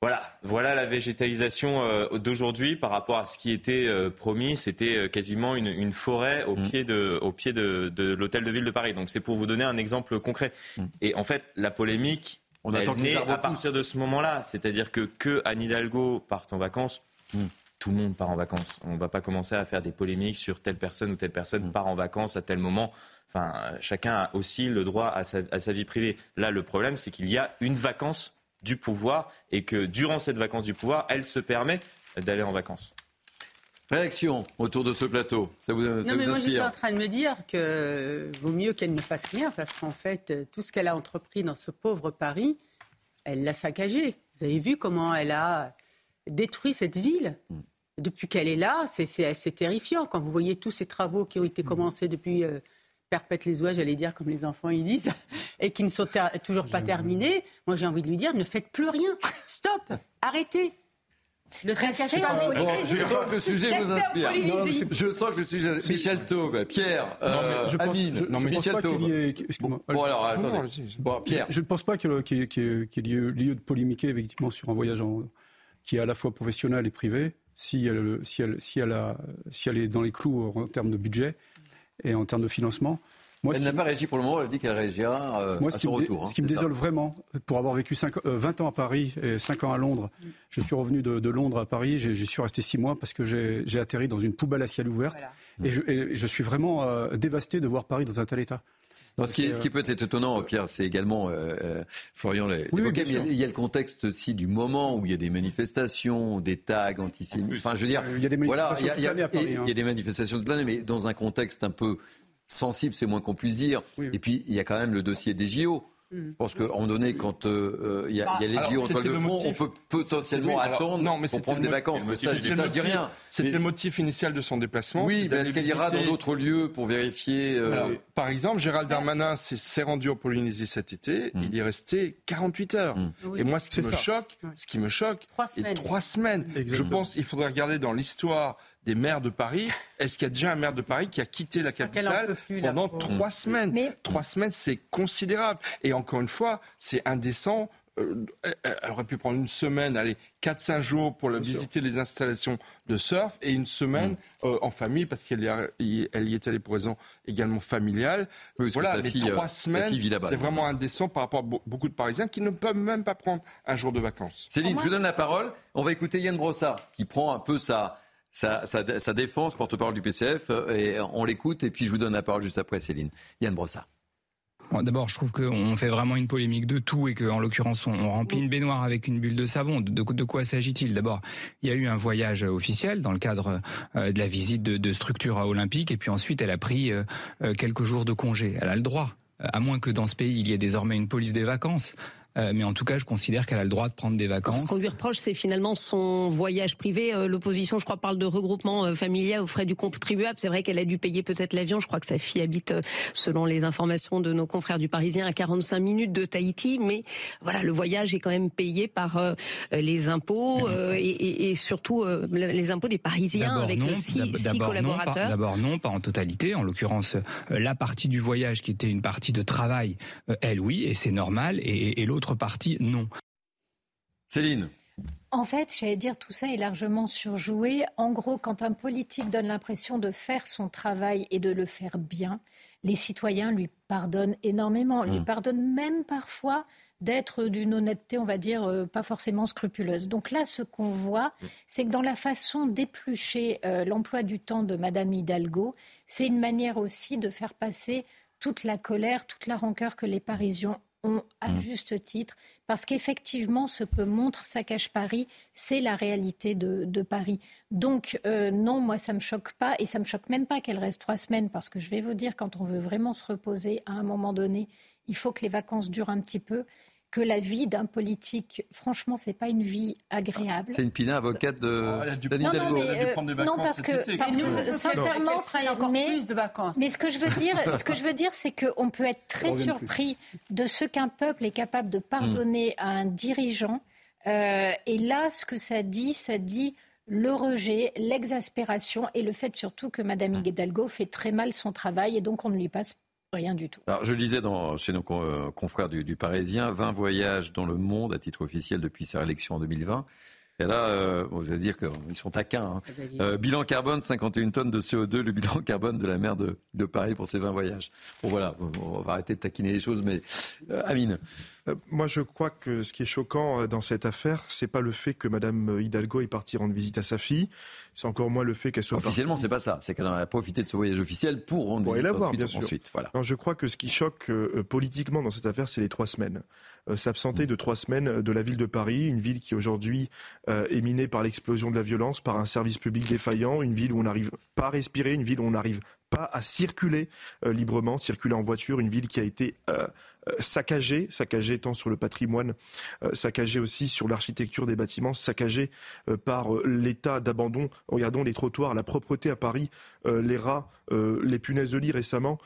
Voilà, voilà la végétalisation euh, d'aujourd'hui par rapport à ce qui était euh, promis. C'était euh, quasiment une, forêt au mm. pied de, au pied de, l'hôtel de ville de Paris. Donc c'est pour vous donner un exemple concret. Mm. Et en fait, la polémique, on elle naît à partir de ce moment-là. C'est-à-dire que que Anne Hidalgo parte en vacances. Mm. Tout le monde part en vacances. On ne va pas commencer à faire des polémiques sur telle personne ou telle personne part en vacances à tel moment. Enfin, chacun a aussi le droit à sa, à sa vie privée. Là, le problème, c'est qu'il y a une vacance du pouvoir et que durant cette vacance du pouvoir, elle se permet d'aller en vacances. Réaction autour de ce plateau. Ça vous, non, mais moi j'étais en train de me dire que vaut mieux qu'elle ne fasse rien parce qu'en fait, tout ce qu'elle a entrepris dans ce pauvre Paris, elle l'a saccagé. Vous avez vu comment elle a détruit cette ville depuis qu'elle est là. C'est assez terrifiant quand vous voyez tous ces travaux qui ont été mm. commencés depuis. Euh, perpète les oies, j'allais dire, comme les enfants ils disent, (laughs) et qui ne sont toujours pas terminés, moi j'ai envie de lui dire ne faites plus rien. Stop Arrêtez le saccage Je sens que le sujet vous inspire. je sens que le sujet. Michel Taube, Pierre, euh, je Amine, non, mais Michel Taube. Bon, alors, attendez. Bon, Pierre. Je ne pense pas qu'il y ait lieu de polémiquer, effectivement, sur un voyage qui est à la fois professionnel et privé, si elle, si elle, si elle, a, si elle est dans les clous en termes de budget et en termes de financement. Moi, elle n'a pas réagi pour le moment, elle dit qu'elle réagira euh, à son retour. ce qui me désole vraiment, pour avoir vécu 5, 20 euh, ans à Paris et 5 ans à Londres, je suis revenu de, Londres à Paris, j'y suis resté 6 mois parce que j'ai atterri dans une poubelle à ciel ouvert. Et, je, suis vraiment euh, dévasté de voir Paris dans un tel état. Ce, qui, ce, qui, peut être étonnant, Pierre, c'est également, Florian il, y a le contexte aussi du moment où il y a des manifestations, des tags antisémites. Enfin, je veux dire, il y a des manifestations il y a, il y a des manifestations de l'année, mais dans un contexte un peu sensible, c'est moins qu'on puisse dire. Et puis, il y a quand même le dossier des JO. Mm. Je pense qu'à un moment donné, quand euh, il y, a, les JO en toile de fond, on peut potentiellement attendre non, mais pour prendre des vacances. Mais ça, je dis rien. C'était le motif initial de son déplacement. Oui, est-ce qu'elle ira dans d'autres lieux pour vérifier euh, Par exemple, Gérald Darmanin s'est rendu en Polynésie cet été. Mm. Il y est resté 48 heures. Mm. Et moi, ce qui me choque, ce qui me choque, trois semaines. Trois semaines. Je pense qu'il faudrait regarder dans l'histoire des maires de Paris. Est-ce qu'il y a déjà un maire de Paris qui a quitté la capitale pendant trois semaines Trois semaines, c'est considérable. Et encore une fois, c'est indécent. Euh, elle aurait pu prendre une semaine, allez, 4-5 jours pour visiter les installations de surf et une semaine mm. euh, en famille parce qu'elle y, elle y est allée pour raison également familiale. voilà, les trois euh, semaines, c'est vraiment indécent par rapport à beaucoup de Parisiens qui ne peuvent même pas prendre un jour de vacances. Céline, je vous donne la parole. On va écouter Yann Brossard qui prend un peu sa, sa, défense, porte-parole du PCF, euh, on l'écoute, et puis je vous donne la parole juste après, Céline. Yann Brossard. D'abord, je trouve qu'on fait vraiment une polémique de tout et qu'en l'occurrence, on, remplit une baignoire avec une bulle de savon. De, quoi s'agit-il? D'abord, il y a eu un voyage officiel dans le cadre euh, de la visite de, de structures olympiques et puis ensuite, elle a pris euh, quelques jours de congé. Elle a le droit à moins que dans ce pays il y ait désormais une police des vacances. Euh, mais en tout cas, je considère qu'elle a le droit de prendre des vacances. Ce qu'on lui reproche, c'est finalement son voyage privé. Euh, l'opposition, je crois, parle de regroupement euh, familial aux frais du contribuable. C'est vrai qu'elle a dû payer peut-être l'avion. Je crois que sa fille habite, selon les informations de nos confrères du Parisien, à 45 minutes de Tahiti. Mais voilà, le voyage est quand même payé par les impôts et, surtout les impôts des Parisiens avec six, six collaborateurs. D'abord non, pas en totalité. En l'occurrence, la partie du voyage qui était une partie de travail, elle oui, et c'est normal. Et, et l'autre partie, non. Céline en fait, j'allais dire, tout ça est largement surjoué. En gros, quand un politique donne l'impression de faire son travail et de le faire bien, les citoyens lui pardonnent énormément, lui hmm. pardonnent même parfois d'être d'une honnêteté, on va dire, euh, pas forcément scrupuleuse. Donc là, ce qu'on voit, hmm. c'est que dans la façon d'éplucher euh, l'emploi du temps de Madame Hidalgo, c'est une manière aussi de faire passer toute la colère, toute la rancœur que les Parisiens ont à Mmh. juste titre, parce qu'effectivement, ce que montre Saccage Paris, c'est la réalité de, de Paris. Donc, euh, non, moi, ça me choque pas, et ça me choque même pas qu'elle reste trois semaines, parce que je vais vous dire, quand on veut vraiment se reposer, à un moment donné, il faut que les vacances durent un petit peu, que la vie d'un politique, franchement, c'est pas une vie agréable. C'est une Pina, avocate de Non, non, mais, euh, non, parce que, parce que, Nous, sincèrement, prenne encore mais, plus de vacances. mais ce que je veux dire, (laughs) ce que je veux dire, c'est qu'on peut être très surpris de ce qu'un peuple est capable de pardonner à un dirigeant. Euh, et là, ce que ça dit, ça dit le rejet, l'exaspération et le fait surtout que Madame Hidalgo fait très mal son travail et donc on ne lui passe rien du tout. Alors, je disais dans, chez nos euh, confrères du, du Parisien, 20 voyages dans le monde à titre officiel depuis sa réélection en 2020. Et là, euh, vous allez dire qu'ils sont taquins. hein. Euh, bilan carbone, 51 tonnes de CO2, le bilan carbone de la mer de, de Paris pour ces 20 voyages. Bon voilà, on va arrêter de taquiner les choses, mais euh, Amine. Euh, Moi, je crois que ce qui est choquant euh, dans cette affaire, c'est pas le fait que Madame Hidalgo est partie rendre visite à sa fille. C'est encore moins le fait qu'elle soit Officiellement, partie- c'est pas ça. C'est qu'elle a profité de ce voyage officiel pour rendre Pour visite la voir, ensuite, bien sûr. ensuite. Voilà. Non, je crois que ce qui choque euh, politiquement dans cette affaire, c'est les trois semaines. Euh, S'absenter de trois semaines euh, de la ville de Paris, une ville qui aujourd'hui euh, est minée par l'explosion de la violence, par un service public défaillant, une ville où on n'arrive pas à respirer, une ville où on n'arrive pas à circuler euh, librement, circuler en voiture, une ville qui a été euh, euh, saccagée, saccagée tant sur le patrimoine, saccagée aussi sur l'architecture des bâtiments, saccagée par l'état d'abandon. Regardons les trottoirs, la propreté à Paris, les rats, les punaises de lit récemment.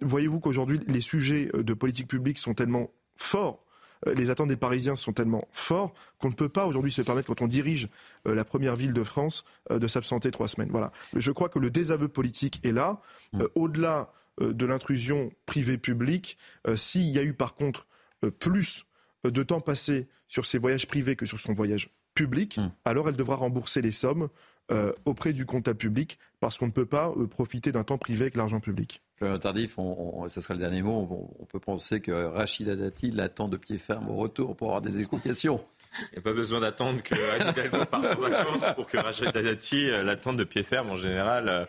Voyez-vous qu'aujourd'hui, les sujets de politique publique sont tellement forts les attentes des Parisiens sont tellement forts qu'on ne peut pas aujourd'hui se permettre, quand on dirige euh, la première ville de France, euh, de s'absenter trois semaines. Voilà. Je crois que le désaveu politique est là. Euh, Au-delà euh, de l'intrusion privée-publique, euh, s'il y a eu par contre euh, plus euh, de temps passé sur ses voyages privés que sur son voyage public, alors elle devra rembourser les sommes euh, auprès du comptable public parce qu'on ne peut pas euh, profiter d'un temps privé avec l'argent public. Florian Tardif, on, on- ce sera le dernier mot. On, on peut penser que Rachida Dati l'attend de pied ferme au retour pour avoir des explications. Il n'y a pas besoin d'attendre que Anne Hidalgo parte en vacances pour que Rachel Dati euh, l'attende de pied ferme. En général, euh,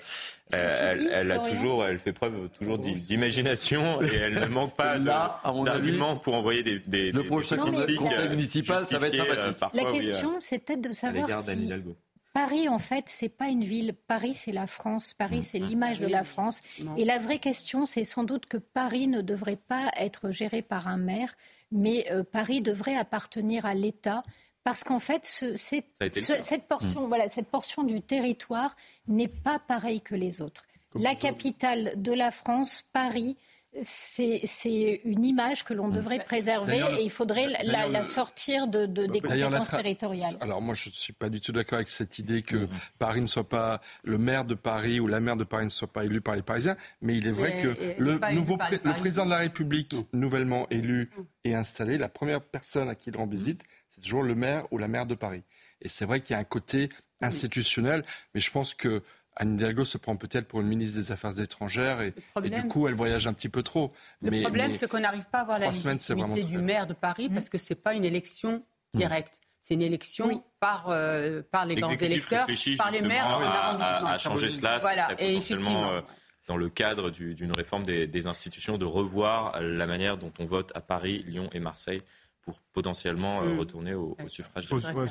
elle, dit, elle a toujours, elle fait preuve toujours d'i- d'imagination et elle ne manque pas de- Là, à mon avis, d'arguments pour envoyer des, des le des- prochain conseil municipal, ça va être sympathique. euh, parfois, La question, c'est peut-être de à savoir si Hidalgo. Paris, en fait, c'est pas une ville. Paris, c'est la France. Paris, c'est l'image de la France. Et la vraie question, c'est sans doute que Paris ne devrait pas être géré par un maire, mais euh, Paris devrait appartenir à l'État. Parce qu'en fait, ce- c'est- ce- cette, portion, voilà, cette portion du territoire n'est pas pareille que les autres. La capitale de la France, Paris, c'est une image que l'on devrait préserver et il faudrait la, sortir de, de- des la compétences territoriales. Alors moi, je ne suis pas du tout d'accord avec cette idée que Paris ne soit pas le maire de Paris ou la maire de Paris ne soit pas élu par les Parisiens. Mais il est vrai que le nouveau pré- le président de la République nouvellement élu et installé, la première personne à qui il rend visite, c'est toujours le maire ou la maire de Paris. Et c'est vrai qu'il y a un côté institutionnel, mais je pense que Anne Hidalgo se prend peut-être pour une ministre des Affaires étrangères et, du coup elle voyage un petit peu trop. Le mais, problème, mais c'est qu'on n'arrive pas à avoir la semaines, légitimité vraiment du très- maire de Paris parce que c'est pas une élection Mm. directe. C'est une élection par, euh, par les grands électeurs, par les maires en à, arrondissement. à- à changer cela. ce Voilà, et effectivement. euh, dans le cadre du- d'une réforme des, des institutions, de revoir la manière dont on vote à Paris, Lyon et Marseille pour potentiellement euh, Mm. retourner au, au suffrage.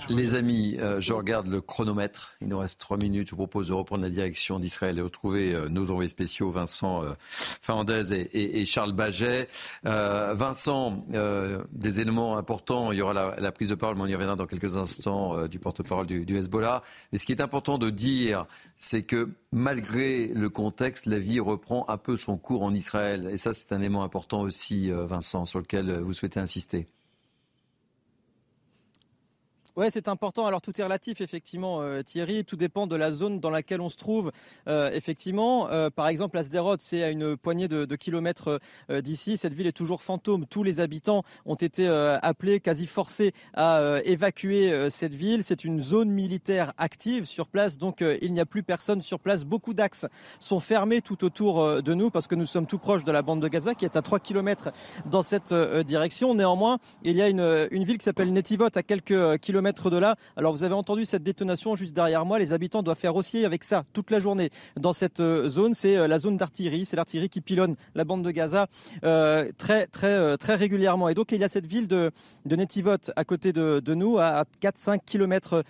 Les amis, euh, je regarde le chronomètre. Il nous reste trois minutes. Je vous propose de reprendre la direction d'Israël et de retrouver euh, nos envoyés spéciaux, Vincent euh, Fernandez et, et- et Charles Baget. Euh, Vincent, euh, des éléments importants. Il y aura la, la prise de parole, mais on y reviendra dans quelques instants, euh, du porte-parole du, du Hezbollah. Mais ce qui est important de dire, c'est que malgré le contexte, la vie reprend un peu son cours en Israël. Et ça, c'est un élément important aussi, euh, Vincent, sur lequel vous souhaitez insister. Ouais, c'est important. Alors tout est relatif, effectivement, euh, Thierry. Tout dépend de la zone dans laquelle on se trouve. Euh, effectivement, euh, par exemple, la Sderot, c'est à une poignée de, kilomètres d'ici. Cette ville est toujours fantôme. Tous les habitants ont été appelés, quasi forcés à évacuer cette ville. C'est une zone militaire active sur place, donc il n'y a plus personne sur place. Beaucoup d'axes sont fermés tout autour de nous parce que nous sommes tout proches de la bande de Gaza, qui est à 3 kilomètres dans cette direction. Néanmoins, il y a une, ville qui s'appelle Netivot à quelques kilomètres de là. Alors vous avez entendu cette détonation juste derrière moi. Les habitants doivent faire aussi avec ça toute la journée dans cette zone. C'est la zone d'artillerie. C'est l'artillerie qui pilonne la bande de Gaza très très très régulièrement. Et donc il y a cette ville de, de Netivot à côté de, nous, à 4-5 kilomètres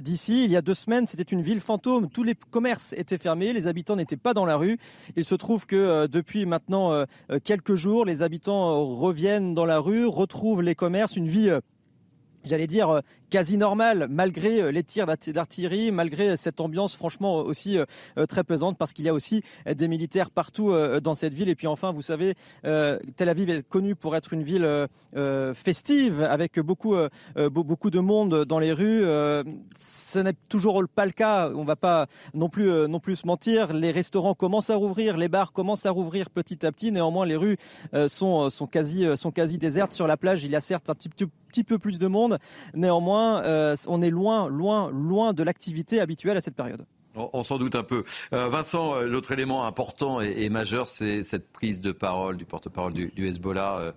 d'ici. Il y a deux semaines, c'était une ville fantôme. Tous les commerces étaient fermés, les habitants n'étaient pas dans la rue. Il se trouve que euh, depuis maintenant euh, quelques jours, les habitants reviennent dans la rue, retrouvent les commerces, une vie euh, j'allais dire, quasi normal malgré euh, les tirs d'artillerie, malgré cette ambiance franchement aussi euh, euh, très pesante parce qu'il y a aussi des militaires partout dans cette ville. Et puis enfin, vous savez, Tel Aviv est connue pour être une ville festive avec beaucoup, beaucoup de monde dans les rues. Ce n'est toujours pas le cas. On ne va pas non plus, non plus se mentir. Les restaurants commencent à rouvrir, les bars commencent à rouvrir petit à petit. Néanmoins, les rues sont, sont, quasi, sont quasi désertes. Sur la plage, il y a certes un petit, petit peu plus de monde. Néanmoins, euh, on est loin, loin, loin de l'activité habituelle à cette période. On, s'en doute un peu. Euh, Vincent, euh, l'autre élément important et, majeur, c'est cette prise de parole du porte-parole du, Hezbollah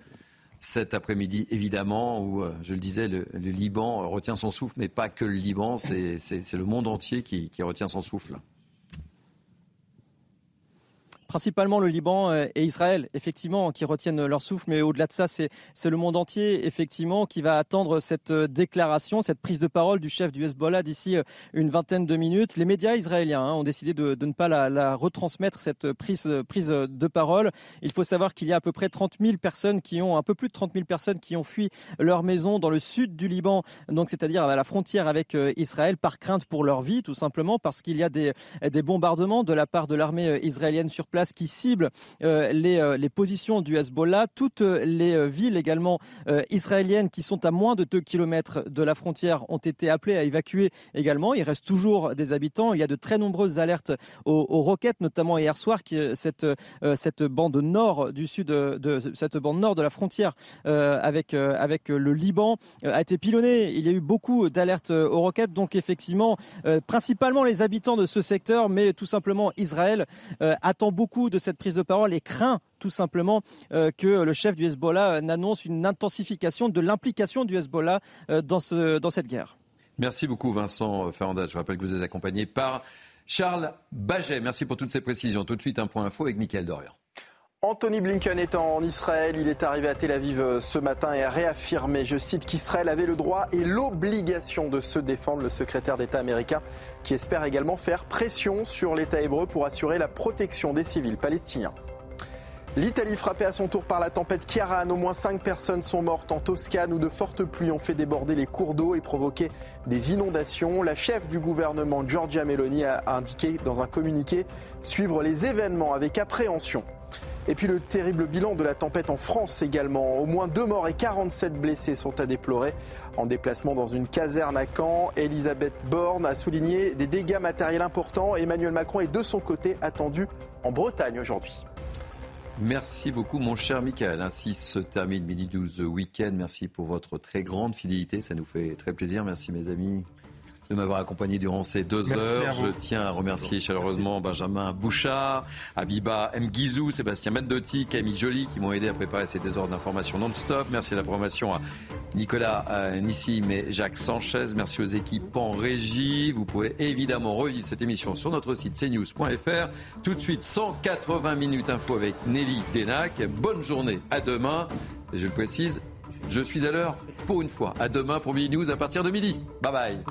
cet après-midi, évidemment, où, je le disais, le, Liban retient son souffle, mais pas que le Liban, c'est le monde entier qui retient son souffle principalement le Liban euh, et Israël, effectivement, qui retiennent leur souffle. Mais au-delà de ça, c'est le monde entier, effectivement, qui va attendre cette euh, déclaration, cette prise de parole du chef du Hezbollah d'ici euh, une vingtaine de minutes. Les médias israéliens hein, ont décidé de, ne pas la, retransmettre, cette prise, de parole. Il faut savoir qu'il y a à peu près 30 000 personnes qui ont, un peu plus de 30 000 personnes qui ont fui leur maison dans le sud du Liban, donc c'est-à-dire à la frontière avec Israël, par crainte pour leur vie, tout simplement, parce qu'il y a des bombardements de la part de l'armée israélienne sur place qui cible euh, euh, les, positions du Hezbollah. Toutes les euh, villes également israéliennes qui sont à moins de 2 km de la frontière ont été appelées à évacuer également. Il reste toujours des habitants. Il y a de très nombreuses alertes aux, roquettes, notamment hier soir, qui, cette, cette bande nord du sud de, cette bande nord de la frontière avec, avec le Liban a été pilonnée. Il y a eu beaucoup d'alertes aux roquettes. Donc effectivement, principalement les habitants de ce secteur, mais tout simplement Israël attend beaucoup de cette prise de parole et craint tout simplement euh, que le chef du Hezbollah n'annonce une intensification de l'implication du Hezbollah euh, dans cette guerre. Merci beaucoup Vincent Fernandez. Je rappelle que vous êtes accompagné par Charles Baget. Merci pour toutes ces précisions. Tout de suite un point info avec Mickaël Dorian. Anthony Blinken est en Israël. Il est arrivé à Tel Aviv euh, ce matin et a réaffirmé, je cite, qu'Israël avait le droit et l'obligation de se défendre. Le secrétaire d'État américain qui espère également faire pression sur l'État hébreu pour assurer la protection des civils palestiniens. L'Italie frappée à son tour par la tempête Kiaran. Au moins cinq personnes sont mortes en Toscane où de fortes pluies ont fait déborder les cours d'eau et provoqué des inondations. La chef du gouvernement, Giorgia Meloni, a indiqué dans un communiqué suivre les événements avec appréhension. Et puis le terrible bilan de la tempête en France également. Au moins deux morts et 47 blessés sont à déplorer. En déplacement dans une caserne à Caen, Elisabeth Borne a souligné des dégâts matériels importants. Emmanuel Macron est de son côté attendu en Bretagne aujourd'hui. Merci beaucoup, mon cher Michael. Ainsi se termine Midi 12 Week-end. Merci pour votre très grande fidélité. Ça nous fait très plaisir. Merci, mes amis de m'avoir accompagné durant ces deux heures. Je tiens à remercier chaleureusement Benjamin Bouchard, Abiba Mguizou, Sébastien Mendotti, Camille Joly qui m'ont aidé à préparer ces deux heures d'information non-stop. Merci à la programmation à Nicolas euh, Nissim et Jacques Sanchez. Merci aux équipes en régie. Vous pouvez évidemment revivre cette émission sur notre site cnews.fr. Tout de suite, 180 minutes info avec Nelly Denac. Bonne journée, à demain. Et je le précise, je suis à l'heure pour une fois. À demain pour Midi News à partir de midi. Bye bye.